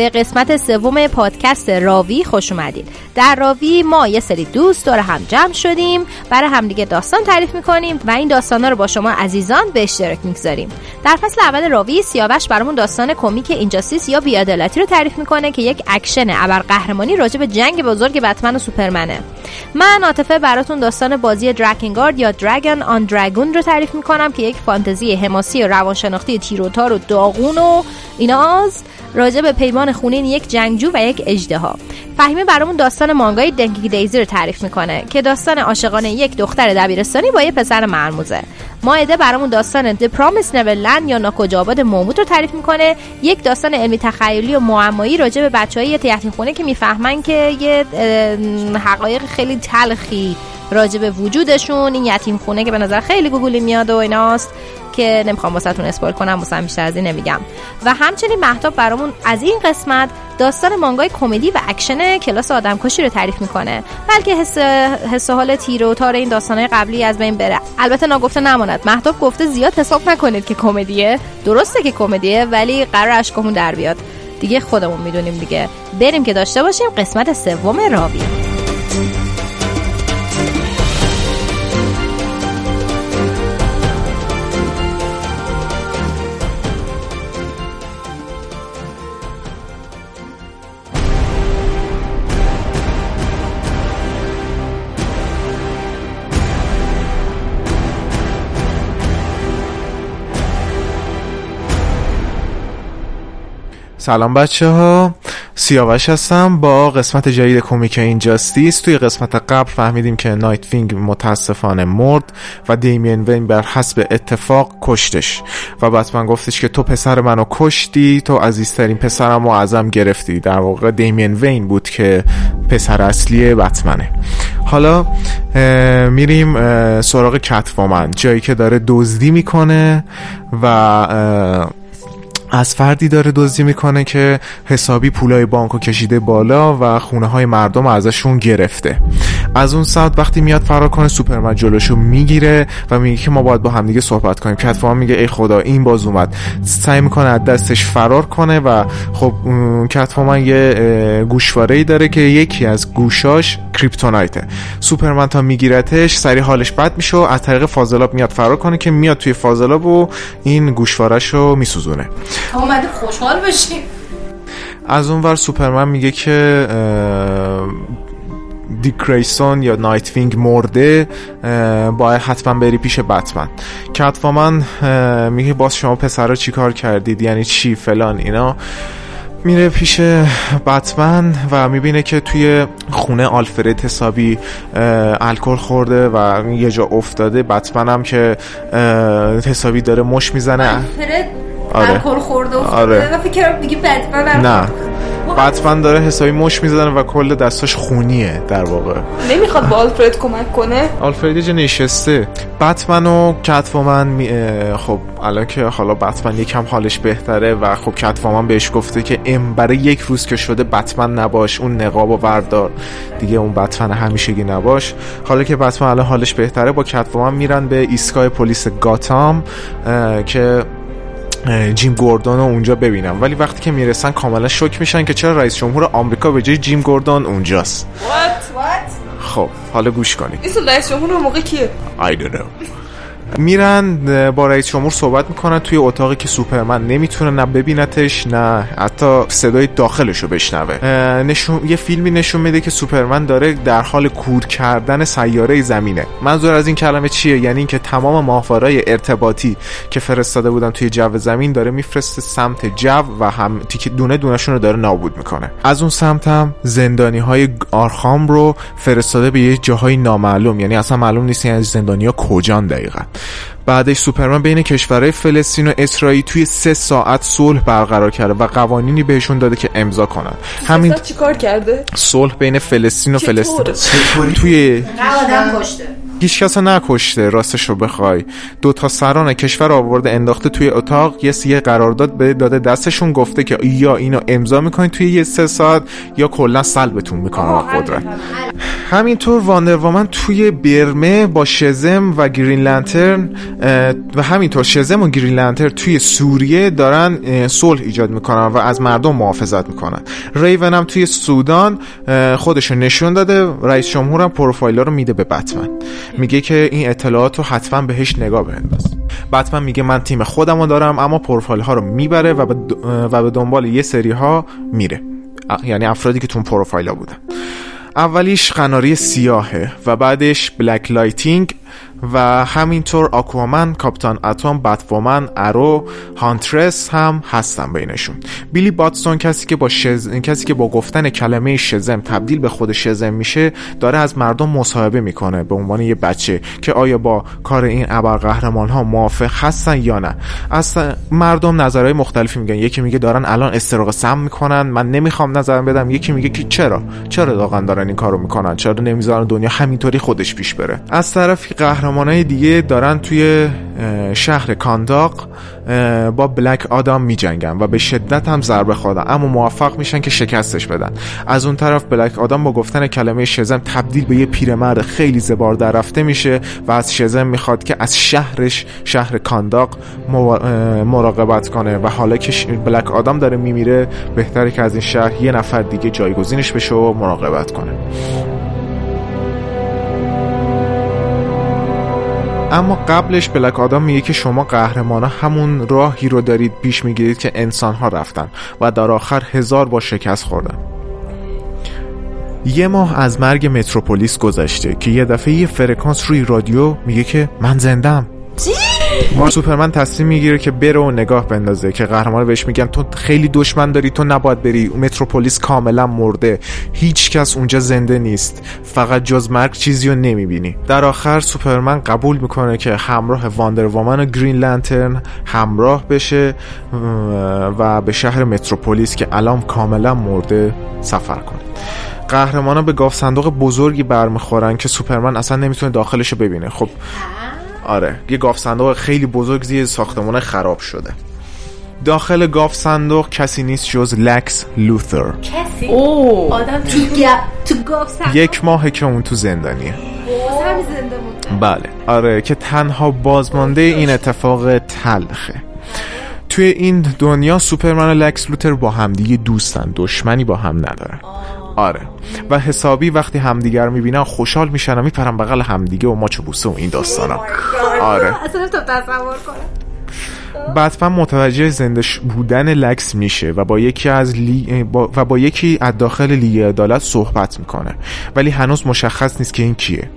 به قسمت سوم پادکست راوی خوش اومدید. در راوی ما یه سری دوست دور هم جمع شدیم برای همدیگه داستان تعریف می‌کنیم و این داستانا رو با شما عزیزان به اشتراک می‌گذاریم. در فصل اول راوی سیاوش برامون داستان کمیک Injustice یا بی‌عدالتی رو تعریف می‌کنه که یک اکشن ابر قهرمانی راجع به جنگ بزرگ بتمن و سوپرمنه. من عاطفه براتون داستان بازی Drakengard یا Drag-On Dragoon رو تعریف می‌کنم که یک فانتزی حماسی و روانشناختی تیروتار و داغون و ایناست راجع به پیمان خونین یک جنگجو و یک اجدها فهیمه برامون داستان مانگای دنکی دیزی رو تعریف می‌کنه که داستان عاشقانه یک دختر دبیرستانی با یه پسر مرموزه. مایده برامون داستان The Promised Neverland یا ناکجاباد مومود رو تعریف می‌کنه. یک داستان علمی تخیلی و معمایی راجع به بچه های یه خونه که می‌فهمن که یه حقایق خیلی تلخی راجع به وجودشون. این یتیم خونه که به نظر خیلی گوگلی میاد و ایناست. که نمی‌خوام واسه‌تون spoil کنم واسه بیشتر از این نمیگم. و همچنین مهتاب برامون از این قسمت داستان مانگای کمدی و اکشن کلاس آدمکشی رو تعریف می‌کنه. بلکه حس حس حال تیر و تار این داستانهای قبلی از بین بره. البته ناگفته نماند. مهتاب گفته زیاد حساب نکنید که کمدیه. درسته که کمدیه ولی قراره اشکمون در بیاد. دیگه خودمون می‌دونیم دیگه. بریم که داشته باشیم قسمت سوم راوی سلام بچه ها سیاوش هستم. با قسمت جدید کمیک Injustice توی قسمت قبل فهمیدیم که نایت وینگ متاسفانه مرد و دیمین وین بر حسب اتفاق کشتش. و بتمن گفتش که تو پسر منو کشتی تو عزیزترین پسرم و ازم گرفتی. در واقع دیمین وین بود که پسر اصلی بتمنه. حالا میریم سراغ کت‌وومن. جایی که داره دزدی می‌کنه و از فردی داره دزدی می‌کنه که حسابی پولای بانکو کشیده بالا و خونه های مردم ازشون گرفته. از اون ساعت وقتی میاد فرار کنه سوپرمن جلوشو می‌گیره و میگه که ما باید با همدیگه صحبت کنیم. کتفان میگه ای خدا این باز اومد. سعی می‌کنه از دستش فرار کنه و خب کتفان یه گوشواره ای داره که یکی از گوشاش کریپتونایته. سوپرمن تا میگیرتش سری حالش بد میشه و از طریق فاضلاب میاد فرار کنه که میاد توی فاضلاب و این گوشواره‌شو میسوزونه. اومده خوشحال بشیم. از اونور سوپرمن میگه که دیک گریسون یا نایت وینگ مرده باید حتما بری پیش بتمن. کت‌وومن میگه باز شما پسرها چی کار کردید؟ یعنی چی فلان اینا؟ میره پیش بتمن و می‌بینه که توی خونه آلفرد حسابی الکل خورده و یه جا افتاده. بتمن هم که حسابی داره مش می‌زنه. آره. الکل خورده آره. فکر دیگه بتمن نه. بتمن داره حسابی مش می‌زنه و کل دستاش خونیه در واقع. نمی‌خواد با آلفرد کمک کنه؟ آلفرد یه نشسته. بتمن و کتفامن می... خب الان که حالا بتمن یکم حالش بهتره و خب کتفامن بهش گفته که ام برای یک روز که شده بتمن نباش اون نقاب و وردار. دیگه اون بتمن همیشگی نباش. حالا که بتمن الان حالش بهتره با کتفامن میرن به ایستگاه پلیس گاتام که جیم گوردون رو اونجا ببینم. ولی وقتی که می‌رسن کاملا شوک میشن که چرا رئیس جمهور آمریکا به جای جیم گوردون اونجاست. خب حالا گوش کنید. رئیس جمهور موقع کیه؟ I don't know. میرن با رئیس جمهور صحبت می‌کنن توی اتاقی که سوپرمن نمی‌تونه نه ببینتش نه حتی صدای داخلش رو بشنوه نشون یه فیلمی نشون میده که سوپرمن داره در حال کور کردن سیاره زمینه. منظور از این کلمه چیه؟ یعنی اینکه تمام ماهوارهای ارتباطی که فرستاده بودن توی جو زمین داره میفرسته سمت جو و هم تیک دونه دونهشون رو داره نابود می‌کنه. از اون سمت هم زندانی های آرخام رو فرستاده به یه جاهای نامعلوم. یعنی اصلا معلوم نیست یعنی زندانی ها کجان دقیقا. بعدش سوپرمن بین کشورهای فلسطین و اسرائیل توی سه ساعت صلح برقرار کرده و قوانینی بهشون داده که امضا کنن. همین چیکار کرده؟ صلح بین فلسطین و فلسطین. توی آدم کشته. هیچ کس نکشته راستش رو بخوای. دو تا سران کشور آورده انداخته توی اتاق یه یه قرارداد به داده دستشون گفته که یا اینو امضا می‌کنید توی یه سه ساعت یا کلا سلبتون می‌کنه قدرت. همینطور واندر توی برمه با شزم و گرین لانترن و همینطور شزم و گرین لانترن توی سوریه دارن صلح ایجاد می‌کنن و از مردم محافظت می‌کنن. ریون هم توی سودان خودشو نشون داده رئیس جمهورم پروفایل رو میده به بتمن. میگه که این اطلاعات رو حتما بهش نگاه بنداز. بتمن میگه من تیم خودم رو دارم اما پروفایل ها رو می‌بره و و به دنبال یه سری ها میره یعنی افرادی که تو پروفایل ها بودن. اولیش قناری سیاهه و بعدش بلک لایتینگ و همینطور آکوامن کاپتان اتم بت‌وومن ارو هانترس هم هستن بینشون. بیلی باتستون کسی که با شز... کسی که با گفتن کلمه شزم تبدیل به خود شزم میشه داره از مردم مصاحبه می‌کنه به عنوان یه بچه که آیا با کار این ابرقهرمان ها موافق هستن یا نه. اصلا مردم نظرهای مختلفی میگن. یکی میگه دارن الان استراق سم می‌کنن. من نمی‌خوام نظرم بدم. یکی میگه که چرا؟ چرا واقعا دارن این کارو می‌کنن؟ چرا نمی‌ذارن دنیا همینطوری خودش پیش بره؟ از طرفی قهرمان های دیگه دارن توی شهر کانداق با بلک آدام می جنگن و به شدت هم ضربه خوردن. اما موفق میشن که شکستش بدن. از اون طرف بلک آدام با گفتن کلمه شزم تبدیل به یه پیرمرد خیلی زبار در رفته میشه و از شزم می‌خواد که از شهرش شهر کانداق مراقبت کنه. و حالا که بلک آدام داره میمیره بهتره که از این شهر یه نفر دیگه جایگزینش بشه و مراقبت کنه. اما قبلش بلک آدم میگه که شما قهرمانا همون راهی رو دارید پیش می‌گیرید که انسان ها رفتن و در آخر هزار با شکست خوردن. یه ماه از مرگ متروپولیس گذشته که یه دفعه یه فرکانس روی رادیو میگه که من زندم ما سوپرمن تصمیم می‌گیره که بره و نگاه بندازه که قهرمان بهش میگن تو خیلی دشمن داری تو نباید بری متروپولیس کاملا مرده. هیچ کس اونجا زنده نیست. فقط جز مرگ چیزی رو نمی‌بینی. در آخر سوپرمن قبول می‌کنه که همراه واندر وومن و گرین لانترن همراه بشه و به شهر متروپولیس که الان کاملا مرده سفر کنه. قهرمانا به گاف صندوق بزرگی برمیخورن که سوپرمن اصلا نمی‌تونه داخلش رو ببینه. خب آره یه گاف صندوق خیلی بزرگ زیر ساختمان خراب شده. داخل گاف صندوق کسی نیست جز لکس لوثر. کسی؟ اوه. آدم تو, تو گاف صندوق؟ یک ماهه که اون تو زندانیه. بله. آره که تنها بازمانده این اتفاق تلخه. توی این دنیا سوپرمن و لکس لوتر با همدیگه دوستن دشمنی با هم ندارن. آره. و حسابی وقتی همدیگر می‌بینن خوشحال میشن و میپرن بغل همدیگه و ماچ و بوسه و این داستانا. Oh آره. اصلا تو تصور بتمن متوجه زنده بودن لکس میشه و با یکی از لی... و با یکی از داخل لیگ عدالت صحبت می‌کنه. ولی هنوز مشخص نیست که این کیه.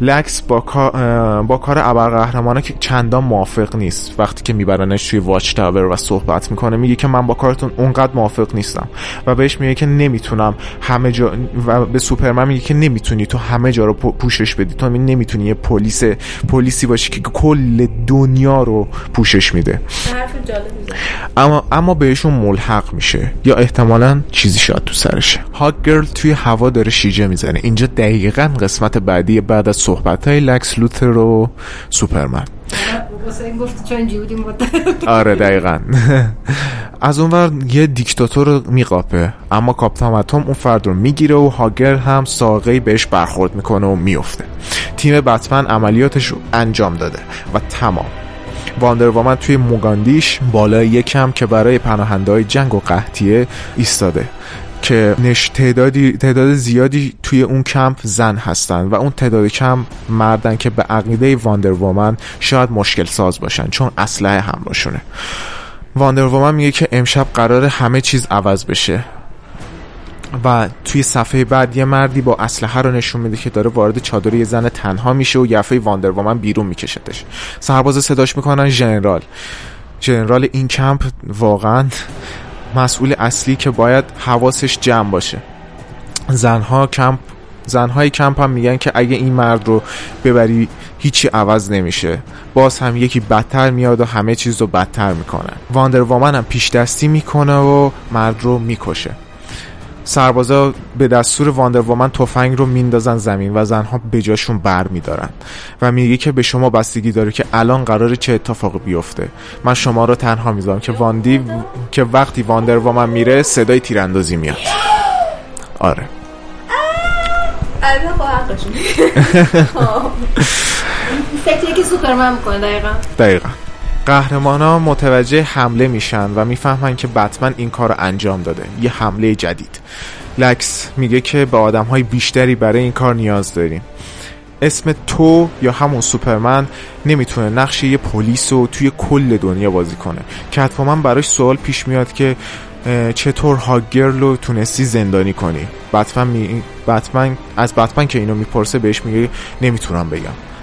لکس با, کار با کار ابرقهرمانه که چندان موافق نیست. وقتی که میبرنش توی واچ تاور و صحبت می‌کنه میگه که من با کارتون اونقدر موافق نیستم. و بهش میگه که نمی‌تونم همه جا و به سوپرمن میگه که نمی‌تونی تو همه جا رو پوشش بدی. تو نمی‌تونی یه پلیس پلیسی باشی که کل دنیا رو پوشش میده. اما اما بهشون ملحق میشه. یا احتمالا چیزی شاید تو سرشه. هاک گرل توی هوا داره شیجه می‌زنه. اینجا دقیقا قسمت بعدی بعد از صحبت های لکس لوتر و سوپرمن. آره دقیقا. از اونور یه دیکتاتور میقاپه اما کاپتان اتم اون فرد رو می‌گیره و هاگر هم ساقه بهش برخورد می‌کنه و میفته تیم بتمن عملیاتش رو انجام داده و تمام. واندر توی موگاندیش بالای یکم که برای پناهنده جنگ و قحطیه ایستاده. که نش تعدادی تعداد زیادی توی اون کمپ زن هستن و اون تعداد کم مردن که به عقیده واندر وومن شاید مشکل ساز باشن چون اسلحه همراهشونه. واندر وومن میگه که امشب قراره همه چیز عوض بشه و توی صفحه بعد یه مردی با اسلحه رو نشون میده که داره وارد چادر یه زن تنها میشه و یهو واندر وومن بیرون میکشتش. سرباز صداش می‌کنن ژنرال ژنرال این کمپ واقعا مسئول اصلی که باید حواسش جمع باشه. زنها کمپ زنهای کمپ هم میگن که اگه این مرد رو ببری هیچی عوض نمیشه. باز هم یکی بدتر میاد و همه چیز رو بدتر می‌کنه واندر وامن هم پیش دستی می‌کنه و مرد رو می‌کشه. سربازا به دستور واندر وومن تفنگ رو میندازن زمین و زنها به جاشون بر میدارن و میگه که به شما بستگی داره که الان قراره چه اتفاقی بیفته. من شما رو تنها می‌ذارم. که واندی که وقتی واندر وومن میره صدای تیراندازی میاد. آره. فکریه که سوپرمن می‌کنه دقیقا. دقیقا. قهرمان ها متوجه حمله میشن و می‌فهمن که بتمن این کار رو انجام داده. یه حمله جدید. لکس میگه که به آدم های بیشتری برای این کار نیاز داریم. اسم تو یا همون سوپرمن نمی‌تونه نقش یه پلیس رو توی کل دنیا بازی کنه. کتفامن براش سوال پیش میاد که چطور هاگرل رو تونستی زندانی کنی؟ بتمن, می... بتمن از بتمن که اینو می‌پرسه بهش میگه نمی‌تونم بگم.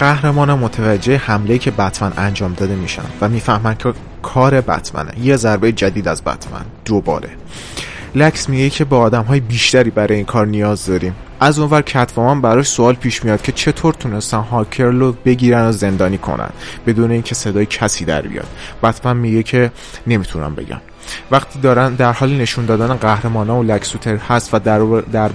قهرمان متوجه حمله که بتمن انجام داده میشن و می‌فهمن که کار بتمنه. یه ضربه جدید از بتمن. دوباره. لکس میگه که به آدم های بیشتری برای این کار نیاز داریم. از اونور کتوامان براش سوال پیش میاد که چطور تونستن هاکر رو بگیرن و زندانی کنن بدون اینکه صدای کسی در بیاد. بتمن میگه که نمی‌تونم بگم. وقتی دارن در حال نشون دادن قهرمانا و لکسوتر هست و درباره در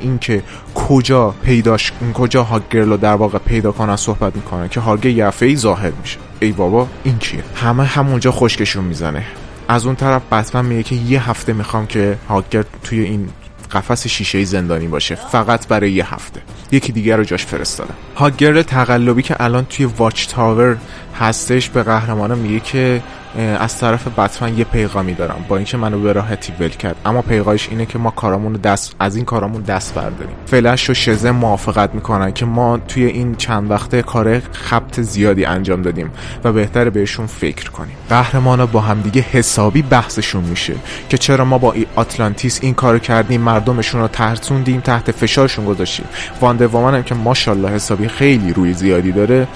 اینکه کجا پیداش کجا هاگرلو در واقع پیدا کنن صحبت می‌کنن که هاگه یفه ای ظاهر میشه. ای بابا این کیه همه همونجا خشکشون می‌زنه. از اون طرف بتمن میگه که یه هفته می‌خوام که هاگر توی این قفس شیشه زندانی باشه. فقط برای یه هفته. یکی دیگر رو جاش فرستادم. هاگر تقلبی که الان توی واچ تاور هستش به قهرمانه میگه که از طرف بتمن یه پیغامی دارم با اینکه منو به راحتی ول کرد. اما پیغامش اینه که ما کارامون دست از این کارامون دست برداریم. فلش و شزه موافقت می‌کنن که ما توی این چند وقته کار خبت زیادی انجام دادیم و بهتر بهشون فکر کنیم. قهرمانا با همدیگه حسابی بحثشون میشه که چرا ما با ای آتلانتیس این کارو کردیم مردمشون رو ترسوندیم تحت فشارشون گذاشتیم. واندر هم که ماشاءالله حسابی خیلی روی زیادی داره.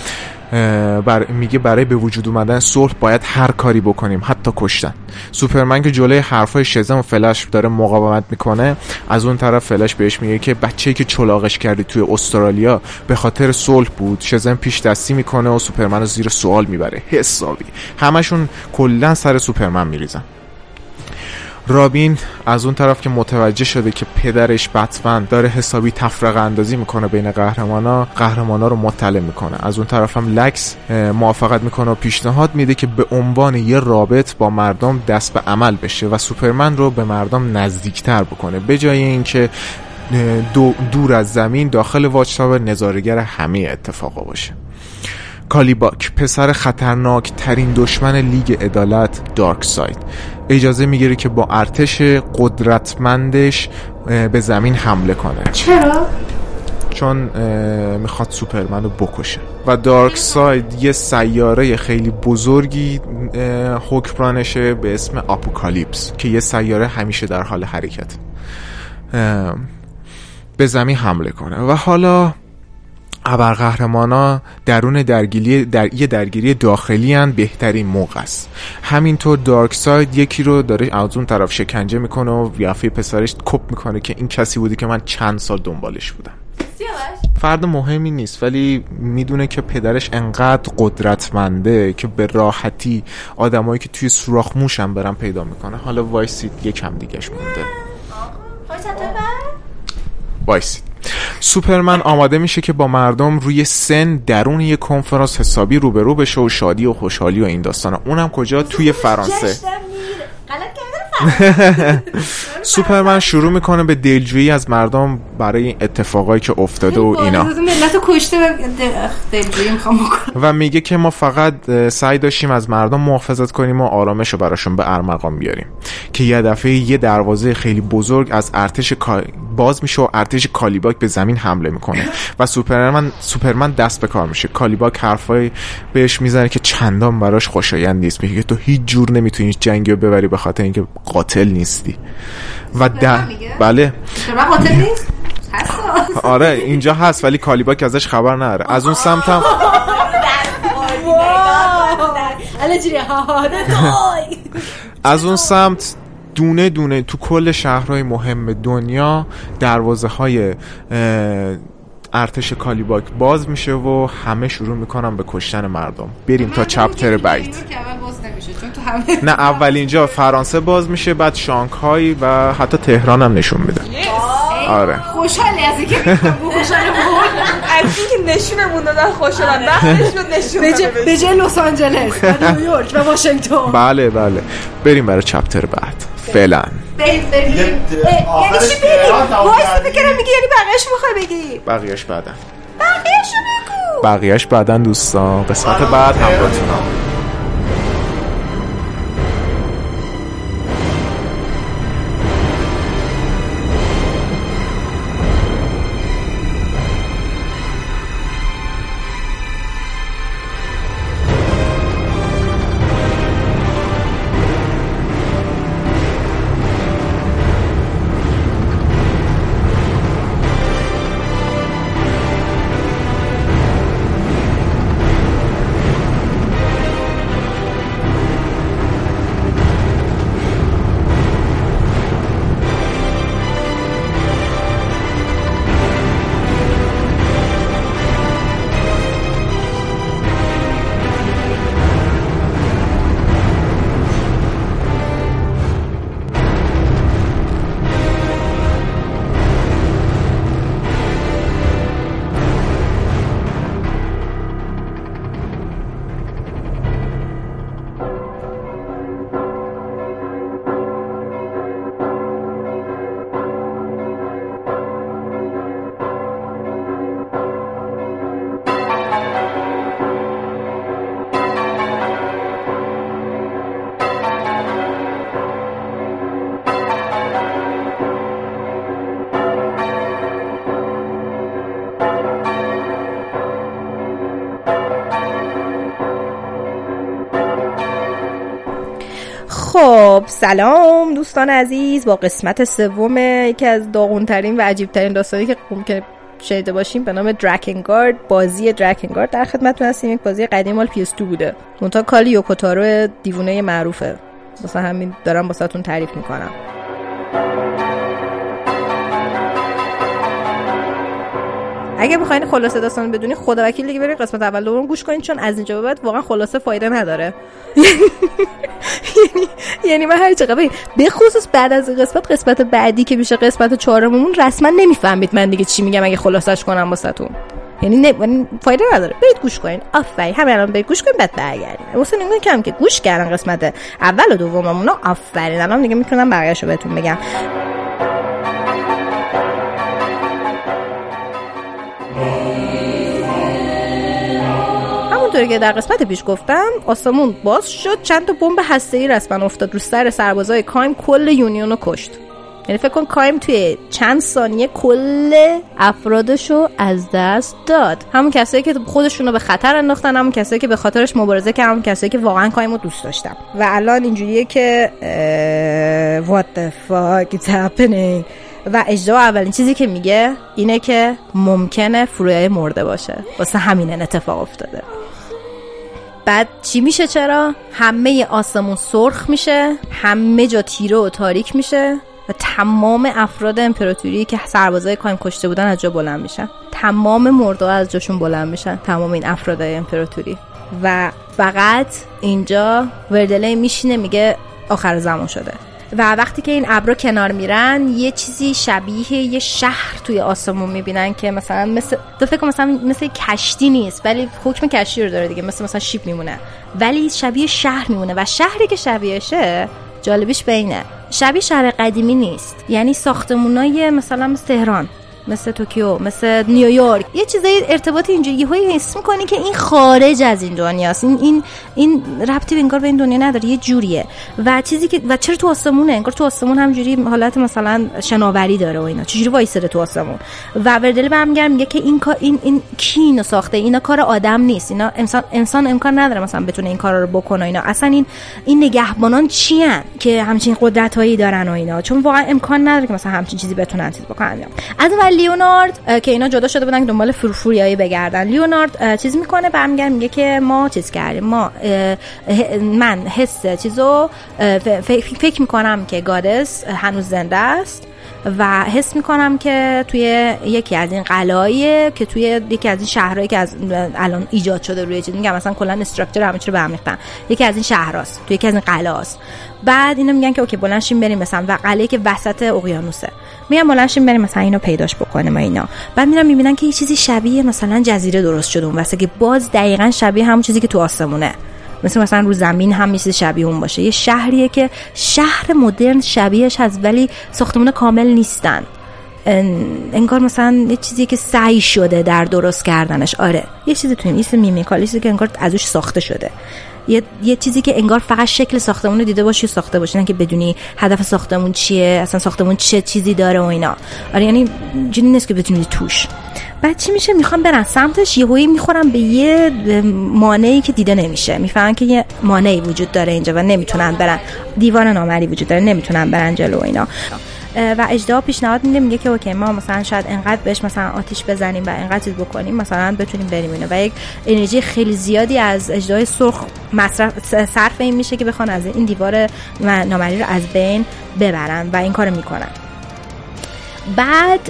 بر... میگه برای به وجود اومدن صلح باید هر کاری بکنیم حتی کشتن. سوپرمن که جلوی حرفای شزم و فلش داره مقاومت می‌کنه از اون طرف فلش بهش میگه که بچه‌ای که چلاقش کردی توی استرالیا به خاطر صلح بود. شزم پیش دستی می‌کنه و سوپرمن رو زیر سوال می‌بره. حسابی. همشون کلا سر سوپرمن میریزن. رابین از اون طرف که متوجه شده که پدرش بتمن داره حسابی تفرقه اندازی می‌کنه بین قهرمانا قهرمانا رو مطلع می‌کنه. از اون طرف هم لکس موافقت می‌کنه و پیشنهاد میده که به عنوان یه رابط با مردم دست به عمل بشه و سوپرمن رو به مردم نزدیکتر بکنه. به جای اینکه دور از زمین داخل واچ تاور نظاره‌گر همه اتفاقا باشه. کالیباک پسر خطرناک ترین دشمن لیگ عدالت دارک ساید اجازه می‌گیره که با ارتش قدرتمندش به زمین حمله کنه. چرا؟ چون می‌خواد سوپرمن رو بکشه. و دارک ساید یه سیاره خیلی بزرگی حکمرانشه به اسم آپوکالیپس که یه سیاره همیشه در حال حرکت. به زمین حمله کنه. و حالا ابرقهرمانا درون درگیری در یه درگیری داخلی هن بهترین موقع است. همینطور دارک ساید یکی رو داره از اون طرف شکنجه می‌کنه و یهویی پسرش کپ می‌کنه که این کسی بوده که من چند سال دنبالش بودم. فرد مهمی نیست ولی می‌دونه که پدرش انقدر قدرتمنده که به راحتی آدمایی که توی سوراخ موشم برن پیدا می‌کنه. حالا وایسید یکم دیگهش مونده. وایسید. سوپرمن آماده میشه که با مردم روی سن درون یک کنفرانس حسابی روبرو بشه و شادی و خوشحالی و این داستانا. اونم کجا؟ توی فرانسه. سوپرمن شروع می‌کنه به دلجویی از مردم برای اتفاقایی که افتاده و اینا. و میگه که ما فقط سعی داشتیم از مردم محافظت کنیم و آرامش رو براشون به ارمغان بیاریم. که یه دفعه یه دروازه خیلی بزرگ از ارتش باز میشه و ارتش کالیباک به زمین حمله می‌کنه. و سوپرمن سوپرمن دست به کار میشه. کالیباک حرفای بهش می‌زنه که چندان براش خوشایند نیست. میگه تو هیچ جور نمی‌تونی جنگی رو ببری به خاطر اینکه قاتل نیستی. و ده بله. قاتل نیست؟ آره اینجا هست ولی کالیباک ازش خبر نداره از اون سمت هم از اون سمت دونه دونه تو کل شهرهای مهم دنیا دروازه های ارتش کالیباک باز میشه و همه شروع می‌کنن به کشتن مردم. بریم تا چپتر بعید نه اول اینجا فرانسه باز میشه بعد شانگهای و حتی تهران هم نشون میده. آره. خوشحالی از اینکه خوشحال از اینکه نشونمون دادن خوشحالم به جای لس آنجلس و نیویورک و واشنگتن. بله بله. بریم برای chapter بعد. فعلا. بریم بریم یعنی چی بریم وایس بکنم میگی یعنی بقیهش می‌خوای بگی. بقیهش بعدا. بقیهشو بگو. بقیهش بعدا دوستان. قسمت بعد همراهتونم. سلام دوستان عزیز با قسمت سوم یکی از داغونترین و عجیبترین داستانی که ممکن شنیده باشیم به نام درکنگارد بازی درکنگارد در خدمتتون هستیم یک بازی قدیم مال PS2 بوده. منتها کالی یوکوتارو دیوونه معروفه. واسه همین دارم واسهتون تعریف می‌کنم. اگه بخواین خلاصه داستان بدونی خدا وکیل دیگه برید قسمت اول دوم گوش کنید چون از اینجا به بعد واقعا خلاصه فایده نداره. یعنی یعنی من هر چقدر به خصوص بعد از قسمت قسمت بعدی که میشه قسمت چهارممون رسما نمی‌فهمید من دیگه چی میگم اگه خلاصش کنم واسهتون. یعنی نه یعنی فایده نداره. برید گوش کنین. آفرین. همین الان برید گوش کنین بعد برگردین. واسه نگاه کم که گوش کردن قسمت اول و دوممون آفرین. الان دیگه می‌تونم بقیه‌شو بهتون بگم. همونطوری که در قسمت پیش گفتم آسمون باز شد چند تا بمب هسته‌ای رسما افتاد رو سر سربازای کایم کل یونیون رو کشت. یعنی فکر کن کایم توی چند ثانیه کل افرادشو از دست داد. همون کسایی که خودشونو به خطر انداختن همون کسایی که به خاطرش مبارزه کردن همون کسایی که واقعا کایم رو دوست داشتن. و الان اینجوریه که what the fuck is happening و اجدا اولین چیزی که میگه اینه که ممکنه فرویای مرده باشه. واسه همین اتفاق افتاده. بعد چی میشه چرا؟ همه آسمون سرخ میشه همه جا تیره و تاریک میشه و تمام افراد امپراتوری که سربازای کایم کشته بودن از جا بلند میشن. تمام مردا از جاشون بلند میشن تمام این افرادای امپراتوری. و فقط اینجا وردله میشینه میگه آخر زمان شده. و وقتی که این ابرا کنار میرن یه چیزی شبیه یه شهر توی آسمون می‌بینن که مثلا مثل تو فکر مثلا مثل کشتی نیست ولی حکم کشتی رو داره دیگه مثل مثلا شیپ میمونه. ولی شبیه شهر میمونه و شهری که شبیهشه جالبیش بینه. شبیه شهر قدیمی نیست. یعنی ساختمونای مثلا مثل تهران. مثل توکیو مثل نیویورک. یه چیزای ارتباط اینجوری یهو حس می‌کنی که این خارج از این دنیاست. این این این ربطی به انگار به این دنیا نداره. یه جوریه. و چیزی که و چرا تو آسمونه؟ انگار تو آسمون همجوری حالت مثلا شناوری داره و اینا. چجوری وایساده تو آسمون؟ و وردل برمیگرد میگه که این کار این این کی اینو ساخته. اینا کار آدم نیست. اینا انسان انسان امکان نداره مثلا بتونه این کارا رو بکنه اینا. اصلا این این نگهبانان چی هن؟ که همچین قدرت هایی دارن و اینا؟ چون واقعا امکان نداره که مثلا همچین چیزی بتونن چیز بکنن. از لیونارد که اینا جدا شده بودن دنبال فرفوریایی بگردن. لیونارد چیز می‌کنه برمیگرد میگه که ما چیز کردیم. ما من حس چیزو فکر می‌کنم که گادس هنوز زنده است. و حس می‌کنم که توی یکی از این قلایه که توی یکی از این شهرهایی که از الان ایجاد شده روی چیز میگم مثلا کلا استراکچر همه چی رو به هم یکی از این شهرهاست. توی یکی از این قلعاست بعد اینا میگن که اوکی بلنشیم بریم مثلا و قلعه که وسط اقیانوسه. میگن بلنشیم بریم مثلا اینو پیداش بکنیم اینا. بعد میرن می‌بینن که یه چیزی شبیه مثلا جزیره درست شده اون واسه که باز دقیقا شبیه همون چیزی که تو آسمونه. مثل مثلا رو زمین هم میشه شبیه اون باشه. یه شهریه که شهر مدرن شبیهش هست ولی ساختمون کامل نیستن. انگار مثلا یه چیزی که سعی شده در درست کردنش. آره یه چیزی تو این میمیکال چیزی که انگار ازش ساخته شده. یه, یه چیزی که انگار فقط شکل ساختمون رو دیده باشی ساخته باشی نه که بدونی هدف ساختمون چیه اصلا ساختمون چه چیزی داره و اینا. آره یعنی جنی نیست که بتونی توش. بعد چی میشه؟ می‌خوام برن سمتش یهویی می‌خورم به یه مانعی که دیده نمیشه. می‌فهمن که یه مانعی وجود داره اینجا و نمی‌تونن برن. دیوار نامری وجود داره نمی‌تونن برن جلو اینا. و اجدا پیشنهاد میده میگه که اوکی ما مثلا شاید انقدر بهش مثلا آتیش بزنیم و انقدر چیز بکنیم مثلا بتونیم بریم اینو. و یک انرژی خیلی زیادی از اجدای سرخ مصرف صرف این میشه که بخوان از این دیوار نامری رو از بین ببرن و این کارو می‌کنن. بعد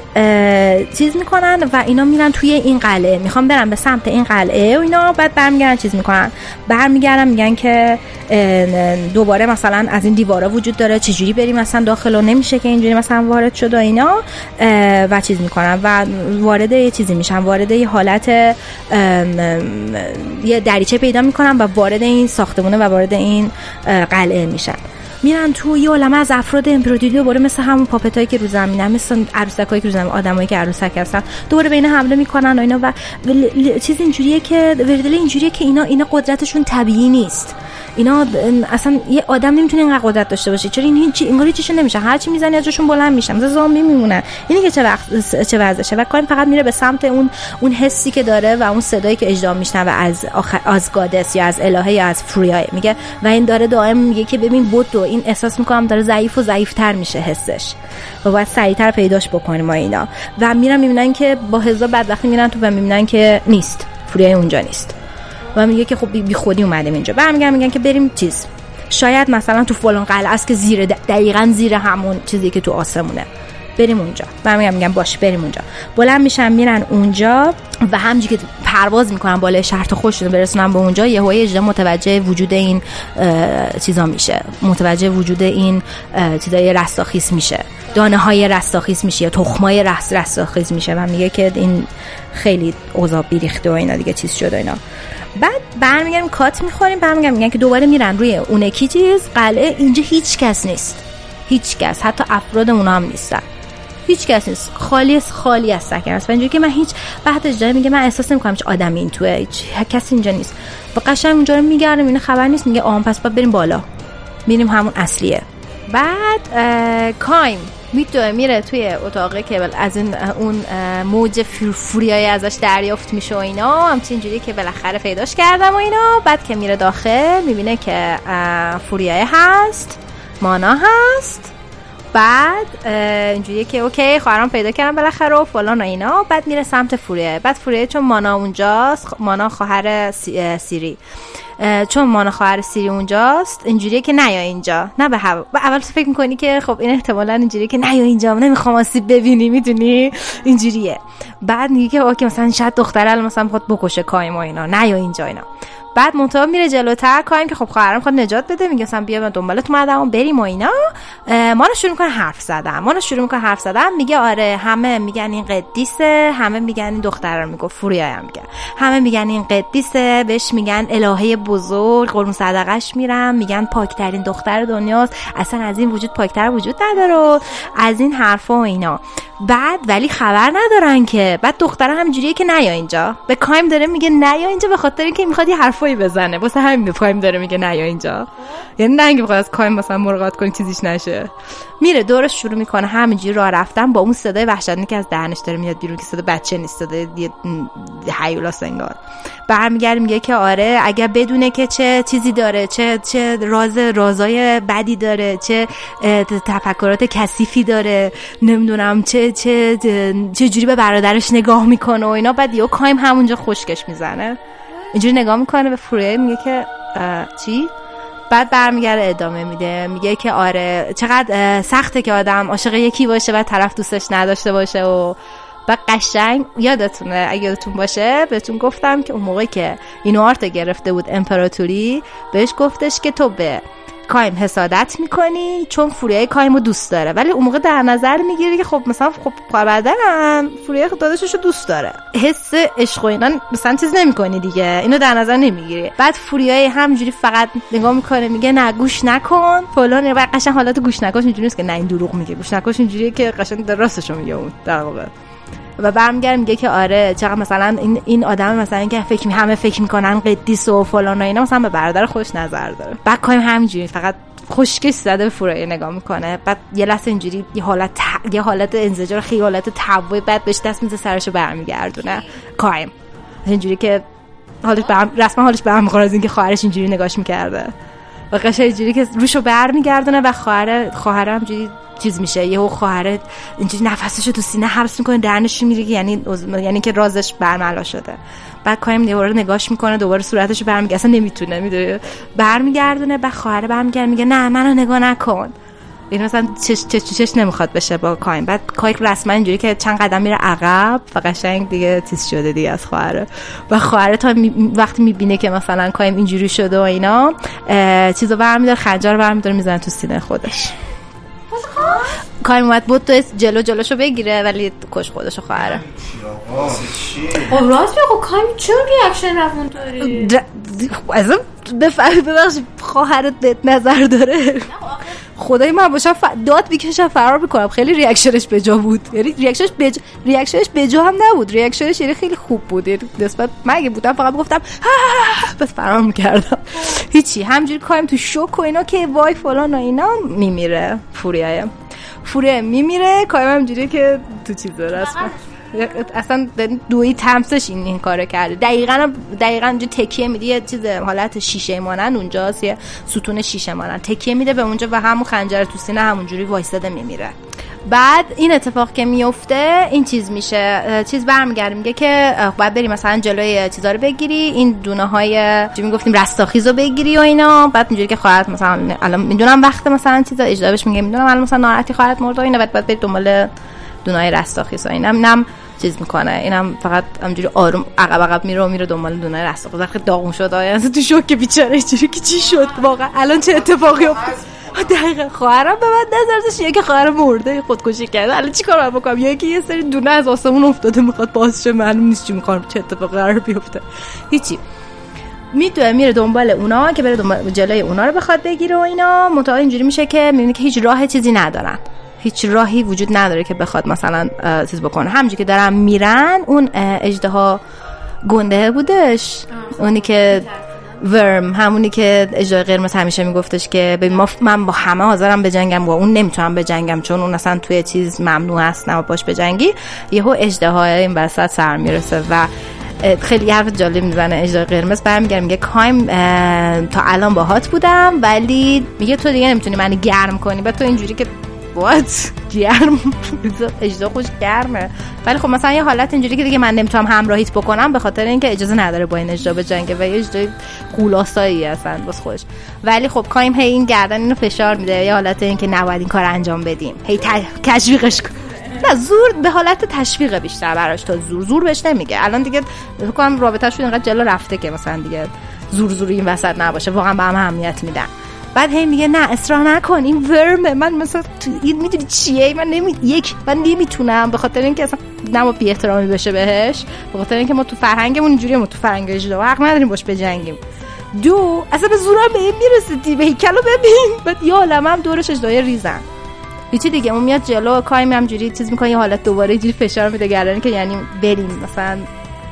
چیز می‌کنن و اینا میرن توی این قلعه. می‌خوام برن به سمت این قلعه و اینا بعد برمیگردن چیز می‌کنن. برمیگردن میگن که دوباره مثلا از این دیوارا وجود داره چجوری بریم مثلا داخل و نمیشه که اینجوری مثلا وارد شد و اینا و چیز می‌کنن. و وارد یه چیزی میشن وارد یه حالت یه دریچه پیدا می‌کنن و وارد این ساختمونه و وارد این قلعه میشن. میرن تو یه عالمه از افراد امپراتوری دوباره مثل همون پاپتایی که رو زمینن مثل عروسکایی که رو زمین آدمایی که عروسک هستن دوباره به اینا حمله می‌کنن و اینا و چیز اینجوریه که وردل اینجوریه که اینا اینا قدرتشون طبیعی نیست. اینا اصلا یه آدم نمی‌تونه اینقدر قدرت داشته باشه. چرا این هیچ انگار هیچ نمیشه. هر چی می‌زنی ازشون بلند میشن. مثلا زامبی میمونن اینی که چه وقت چه وضعشه و کاین فقط میره به سمت اون اون حسی که داره و اون صدایی که اجرا میشنوه از آخر از گادس یا از الهه یا از فریای میگه و این داره دائم میگه که ببین بود این احساس می‌کنم داره ضعیف و ضعیفتر میشه حسش. و باید سریعتر پیداش بکنیم ما اینا. و میرن می‌بینن که با هزار بعد وقتی میرن تو و می‌بینن که نیست. فریای اونجا نیست. و میگه که خب بی خودی اومدیم اینجا. برمیگردن میگن که بریم چیز. شاید مثلا تو فلان قلعه است که زیر دقیقا زیر همون چیزی که تو آسمونه. بریم اونجا. برمیگردن میگن باش بریم اونجا. بلند میشن میرن اونجا و همجی که پرواز می‌کنن بالای شهر تا خودشون برسونن به اونجا یه هوای اجدا متوجه وجود این چیزا میشه. متوجه وجود این چیزای رستاخیز میشه. دانه های رستاخیز میشه یا تخمای رست رستاخیز میشه و میگه که این خیلی اوضاع بیریخته و اینا دیگه چیز شده اینا. بعد برمیگردیم کات می‌خوریم برمیگردیم میگن که دوباره میرن روی اون چیز. قلعه اینجا هیچ کس نیست. هیچ کس حتی افراد اونا هم نیستن. هیچ کس نیست. خالی خالی از سکن است. و اینجوری که من هیچ بعد جای میگه من احساس نمی‌کنم هیچ آدمی این توه. هیچ کسی اینجا نیست. و قشنگ اونجا رو میگردم این خبر نیست. میگه آم پس باید بریم بالا. میریم همون اصلیه. بعد کایم میدوه میره توی اتاق که از این اون موج فوریای ازش دریافت میشه و اینا. همچین جوری که بالاخره پیداش کردم و اینا. بعد که میره داخل می‌بینه که فوریای هست. مانا هست. بعد اینجوریه که اوکی خواهرام پیدا کردم بالاخره و فلان و اینا. بعد میره سمت فوریه. بعد فوریه چون مانا اونجاست مانا خواهر سیری. چون مانا خواهر سیری اونجاست اینجوریه که نیا اینجا. نه به هوا. اول تو فکر می‌کنی که خب این احتمالا اینجوریه که نیا اینجا. نمی‌خوام آسیب ببینی می‌دونی؟ اینجوریه. بعد میگه که اوکی مثلا شاید دختره مثلا خود بکشه کایم و اینا. نیا اینجا اینا. بعد منتها میره جلوتر. کایم که خب خواهرم خود نجات بده. میگه مثلا بیا دنبالت اومدم و بریم و اینا. ما رو شروع می‌کنه حرف زدن. ما رو شروع می‌کنه حرف زدن. میگه آره همه میگن این قدیسه. همه میگن این دختر رو میگه فوریای هم میگه. همه میگن این قدیسه. بهش میگن الهه بزرگ. قرون صدقش میرم میگن پاکترین دختر دنیاست. اصلا از این وجود پاکتر وجود نداره از این حرفا و اینا. بعد ولی خبر ندارن که. بعد دختر همجوریه که نیا اینجا. به کایم داره میگه نیا اینجا به خاطر اینکه می‌خواد یه حرفایی بزنه. واسه همین به کایم داره میگه نیا اینجا. یعنی نه اینکه بخواد از کایم مثلا مراقبت کنه چیزیش نشه. میره دورش شروع می‌کنه همینجوری راه رفتن با اون صدای وحشتناکی که از دهنش داره میاد بیرون که صدا بچه نیست صدای هیولا سنگار برمیگرده میگه که آره اگر بدونه که چه چیزی داره چه چه راز رازای بدی داره چه تفکرات کثیفی داره نمی‌دونم چه چه چه جوری به برادرش نگاه می‌کنه و اینا. بعد یه کایم همونجا خشکش می‌زنه. اینجوری نگاه می‌کنه به فوریه میگه که چی؟ بعد برمیگره ادامه میده. میگه که آره چقدر سخته که آدم عاشق یکی باشه و طرف دوستش نداشته باشه و و قشنگ یادتونه اگه یادتون باشه بهتون گفتم که اون موقع که اینو آرت گرفته بود امپراتوری بهش گفتش که تو به کایم حسادت می‌کنی چون فوریای کایم رو دوست داره. ولی اون موقع در نظر می‌گیری که خب مثلا خب بعدا فوریای داداشش رو دوست داره. حس عشق و اینا مثلا چیز نمی‌کنی دیگه. اینو در نظر نمی‌گیری. بعد فوریای همجوری فقط نگاه می‌کنه میگه نه گوش نکن. فلان و قشنگ حالت گوش نکن. اینجوری نیست که نه این دروغ میگه. گوش نکن اینجوریه که قشنگ در راستشو میگه اون در واقع. و برمیگرد میگه که آره چقدر مثلا این این آدم مثلا که فکر همه فکر می‌کنن قدیس و فلان و اینا مثلا به برادر خوش نظر داره. بعد کایم همینجوری فقط خوشگش زده به فورای نگاه می‌کنه. بعد یه لحظه اینجوری یه حالت ت... یه حالت انزجار خیلی حالت تبوی بعد بهش دست میزه سرشو برمیگردونه. کایم. اینجوری که حالش برم رسما حالش برم می‌خوره از اینکه خواهرش اینجوری نگاش می‌کرده. و قشنگ اینجوری که روشو برمیگردونه و خواهر خواهرم اینجوری چیز میشه. یهو خواهر اینجوری نفسشو تو سینه حبس می‌کنه درنش میره یعنی یعنی که رازش برملا شده. بعد کایم دوباره نگاش می‌کنه دوباره صورتشو برمیگردونه اصلا نمی‌تونه می‌دونه برمیگردونه بعد خواهر برمیگرده میگه نه منو نگاه نکن. این مثلا چش چش چش نمی‌خواد بشه با کایم بعد کایک رسما اینجوری که چند قدم میره عقب و قشنگ دیگه تیز شده دیگه از خواهره و خواهره تا می... وقتی می‌بینه که مثلا کایم اینجوری شده و اینا چیزو برمیداره خنجر برمیداره می‌زنه تو سینه خودش. کار اومد بود تو جلو جلوشو بگیره ولی کش خودشو خواهره خب راست خب کایم چون ریاکشن روون داری؟ ازم بفهمی ببخش خواهرت بهت نظر داره. خدای من باشم ف... داد می‌کشم فرار می‌کنم. خیلی ریاکشنش بجا بود. یعنی ریاکشنش بجا ریاکشنش بجا هم نبود. ریاکشنش یعنی خیلی خوب بود. یعنی نسبت من اگه بودم فقط گفتم بس فرار می‌کردم. هیچی. همجوری کاریم تو شوک و اینا که وای فلان و اینا میمیره. فوریه. فوریه میمیره. کاریم همجوری که تو چیز رسمه اصلا دوی تمسش این این کارو کرده. دقیقا دقیقا اونجا تکیه میده. یه چیز حالت شیشه مانند اونجاست. یه ستون شیشه مانند تکیه میده به اونجا و همون خنجر تو سینه همونجوری وایساده میمیره. بعد این اتفاق که میفته این چیز میشه. چیز برمیگرده. میگه که باید بری مثلا جلوی چیزا رو بگیری. این دونه های چی می‌گفتیم؟ رستاخیز رو بگیری و اینا. بعد اینجوری که خواهد مثلا الان می‌دونم وقت مثلا چیزا اجرا میگه. می‌دونم الان مثلا ناراحتی خواهد مرد و اینا. بعد بعد بری دنبال دونای رستاخیز و اینم نم چیز می‌کنه. اینم فقط همجوری آروم عقب عقب میره و میره دنبال دونه رستاخیز وقتی داغون شد. آیا تو شوک بیچاره چی که چی شد؟ واقعا الان چه اتفاقی افتاد؟ دقیقا. خواهرم به من نظر داشت یکی خواهر مرده خودکشی کرده. الان چیکار بکنم؟ یکی یه سری دونه از آسمون افتاده می‌خواد بازشه معلوم نیست چی می‌خوام چه اتفاقی قرار بیفته. هیچی. میدوه میره دنبال اونا که بره دنبال جلوی اونا رو بخواد بگیره و اینا. متعال اینجوری میشه که می‌بینه که هیچ راه چیزی ندارن. هیچ راهی وجود نداره که بخواد مثلا چیز بکنه. همونجوری که دارن میرن اون اجدها گنده بودش. اونی که ورم همونی که اجرای قرمز همیشه میگفتش که ببین من با همه حاضرم به جنگم. و اون نمی‌تونم به جنگم چون اون اصلا توی چیز ممنوع هست نه باش به جنگی. یهو اجدهای این وسط سر می‌رسه و خیلی حرف جالب می‌زنه. اجرای قرمز برمیگرد میگه کایم تا الان باهات بودم ولی میگه تو دیگه نمی‌تونی منو گرم کنی. بعد تو اینجوری که وات گرم. اجزا خوش گرمه. ولی خب مثلا یه حالت اینجوری که دیگه من نمی‌تونم همراهیت بکنم به خاطر اینکه اجازه نداره با این اجزا به جنگه و یه اجزای قولاسایی هستن بس خوش. ولی خب کایم هی این گردن اینو فشار میده. یه حالت اینکه نباید این کار انجام بدیم. هی تشویقش نه زور به حالت تشویق بیشتر براش. تا زور زور بهش نمیگه. الان دیگه فکر کنم رابطه‌شون اینقدر جلو رفته که مثلا دیگه زور زور این وسط نباشه. واقعا به هم اهمیت میدن. بعد هی میگه نه اصرار نکن. این ورمه. من مثلا این می‌دونی چیه؟ من نمی... یک من نمی‌تونم. به خاطر اینکه اصلا نما بی احترامی بشه بهش. به خاطر اینکه ما تو فرهنگمون اینجوریه. ما تو فرهنگ اجدا حق نداریم باش بجنگیم. دو اصلا به زورم به این می‌رسیدی. به هیکلو ببین. بعد یه عالم هم دورش اجدای ریزن. هیچی دیگه؟ اون میاد جلو کایم همجوری چیز می‌کنه یه حالت دوباره اینجوری فشار میده گردن که یعنی بریم. مثلا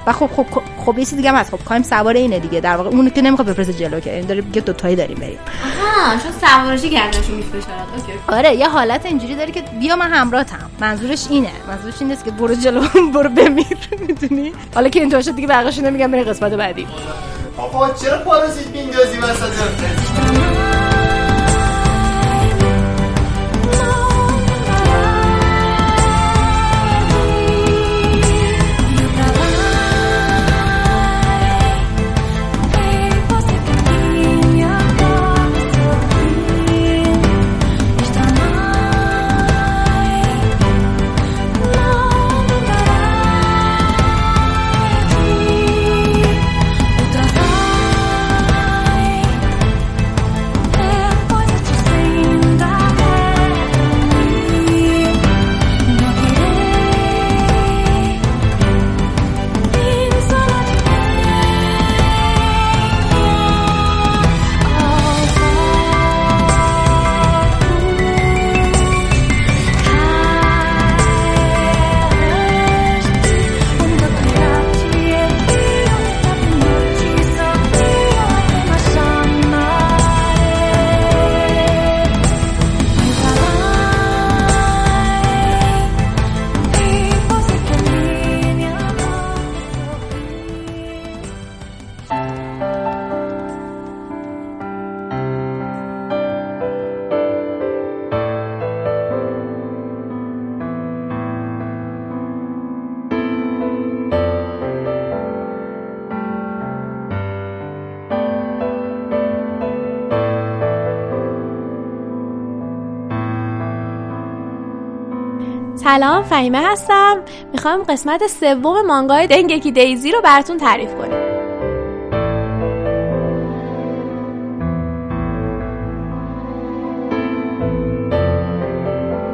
و خب خب خب یه چیز دیگه هم هست. خب کایم سوار اینه دیگه. در واقع اون که نمی‌خواد بفرسته جلو که. این داره میگه دو تایی داریم بریم. آها چون سوارشی گردنشو میفشارد. اوکی آره یه حالت اینجوری داره که بیا من همراهتم. منظورش اینه. منظورش این نیست که برو جلو برو بمیر می‌دونی؟ حالا که اینطور شد دیگه بقیش نمیگم بریم قسمت بعدی. آقا چرا پارازیت میندازی وسط فهیمه هستم. می‌خوام قسمت سوم مانگای دنگکی دیزی رو براتون تعریف کنیم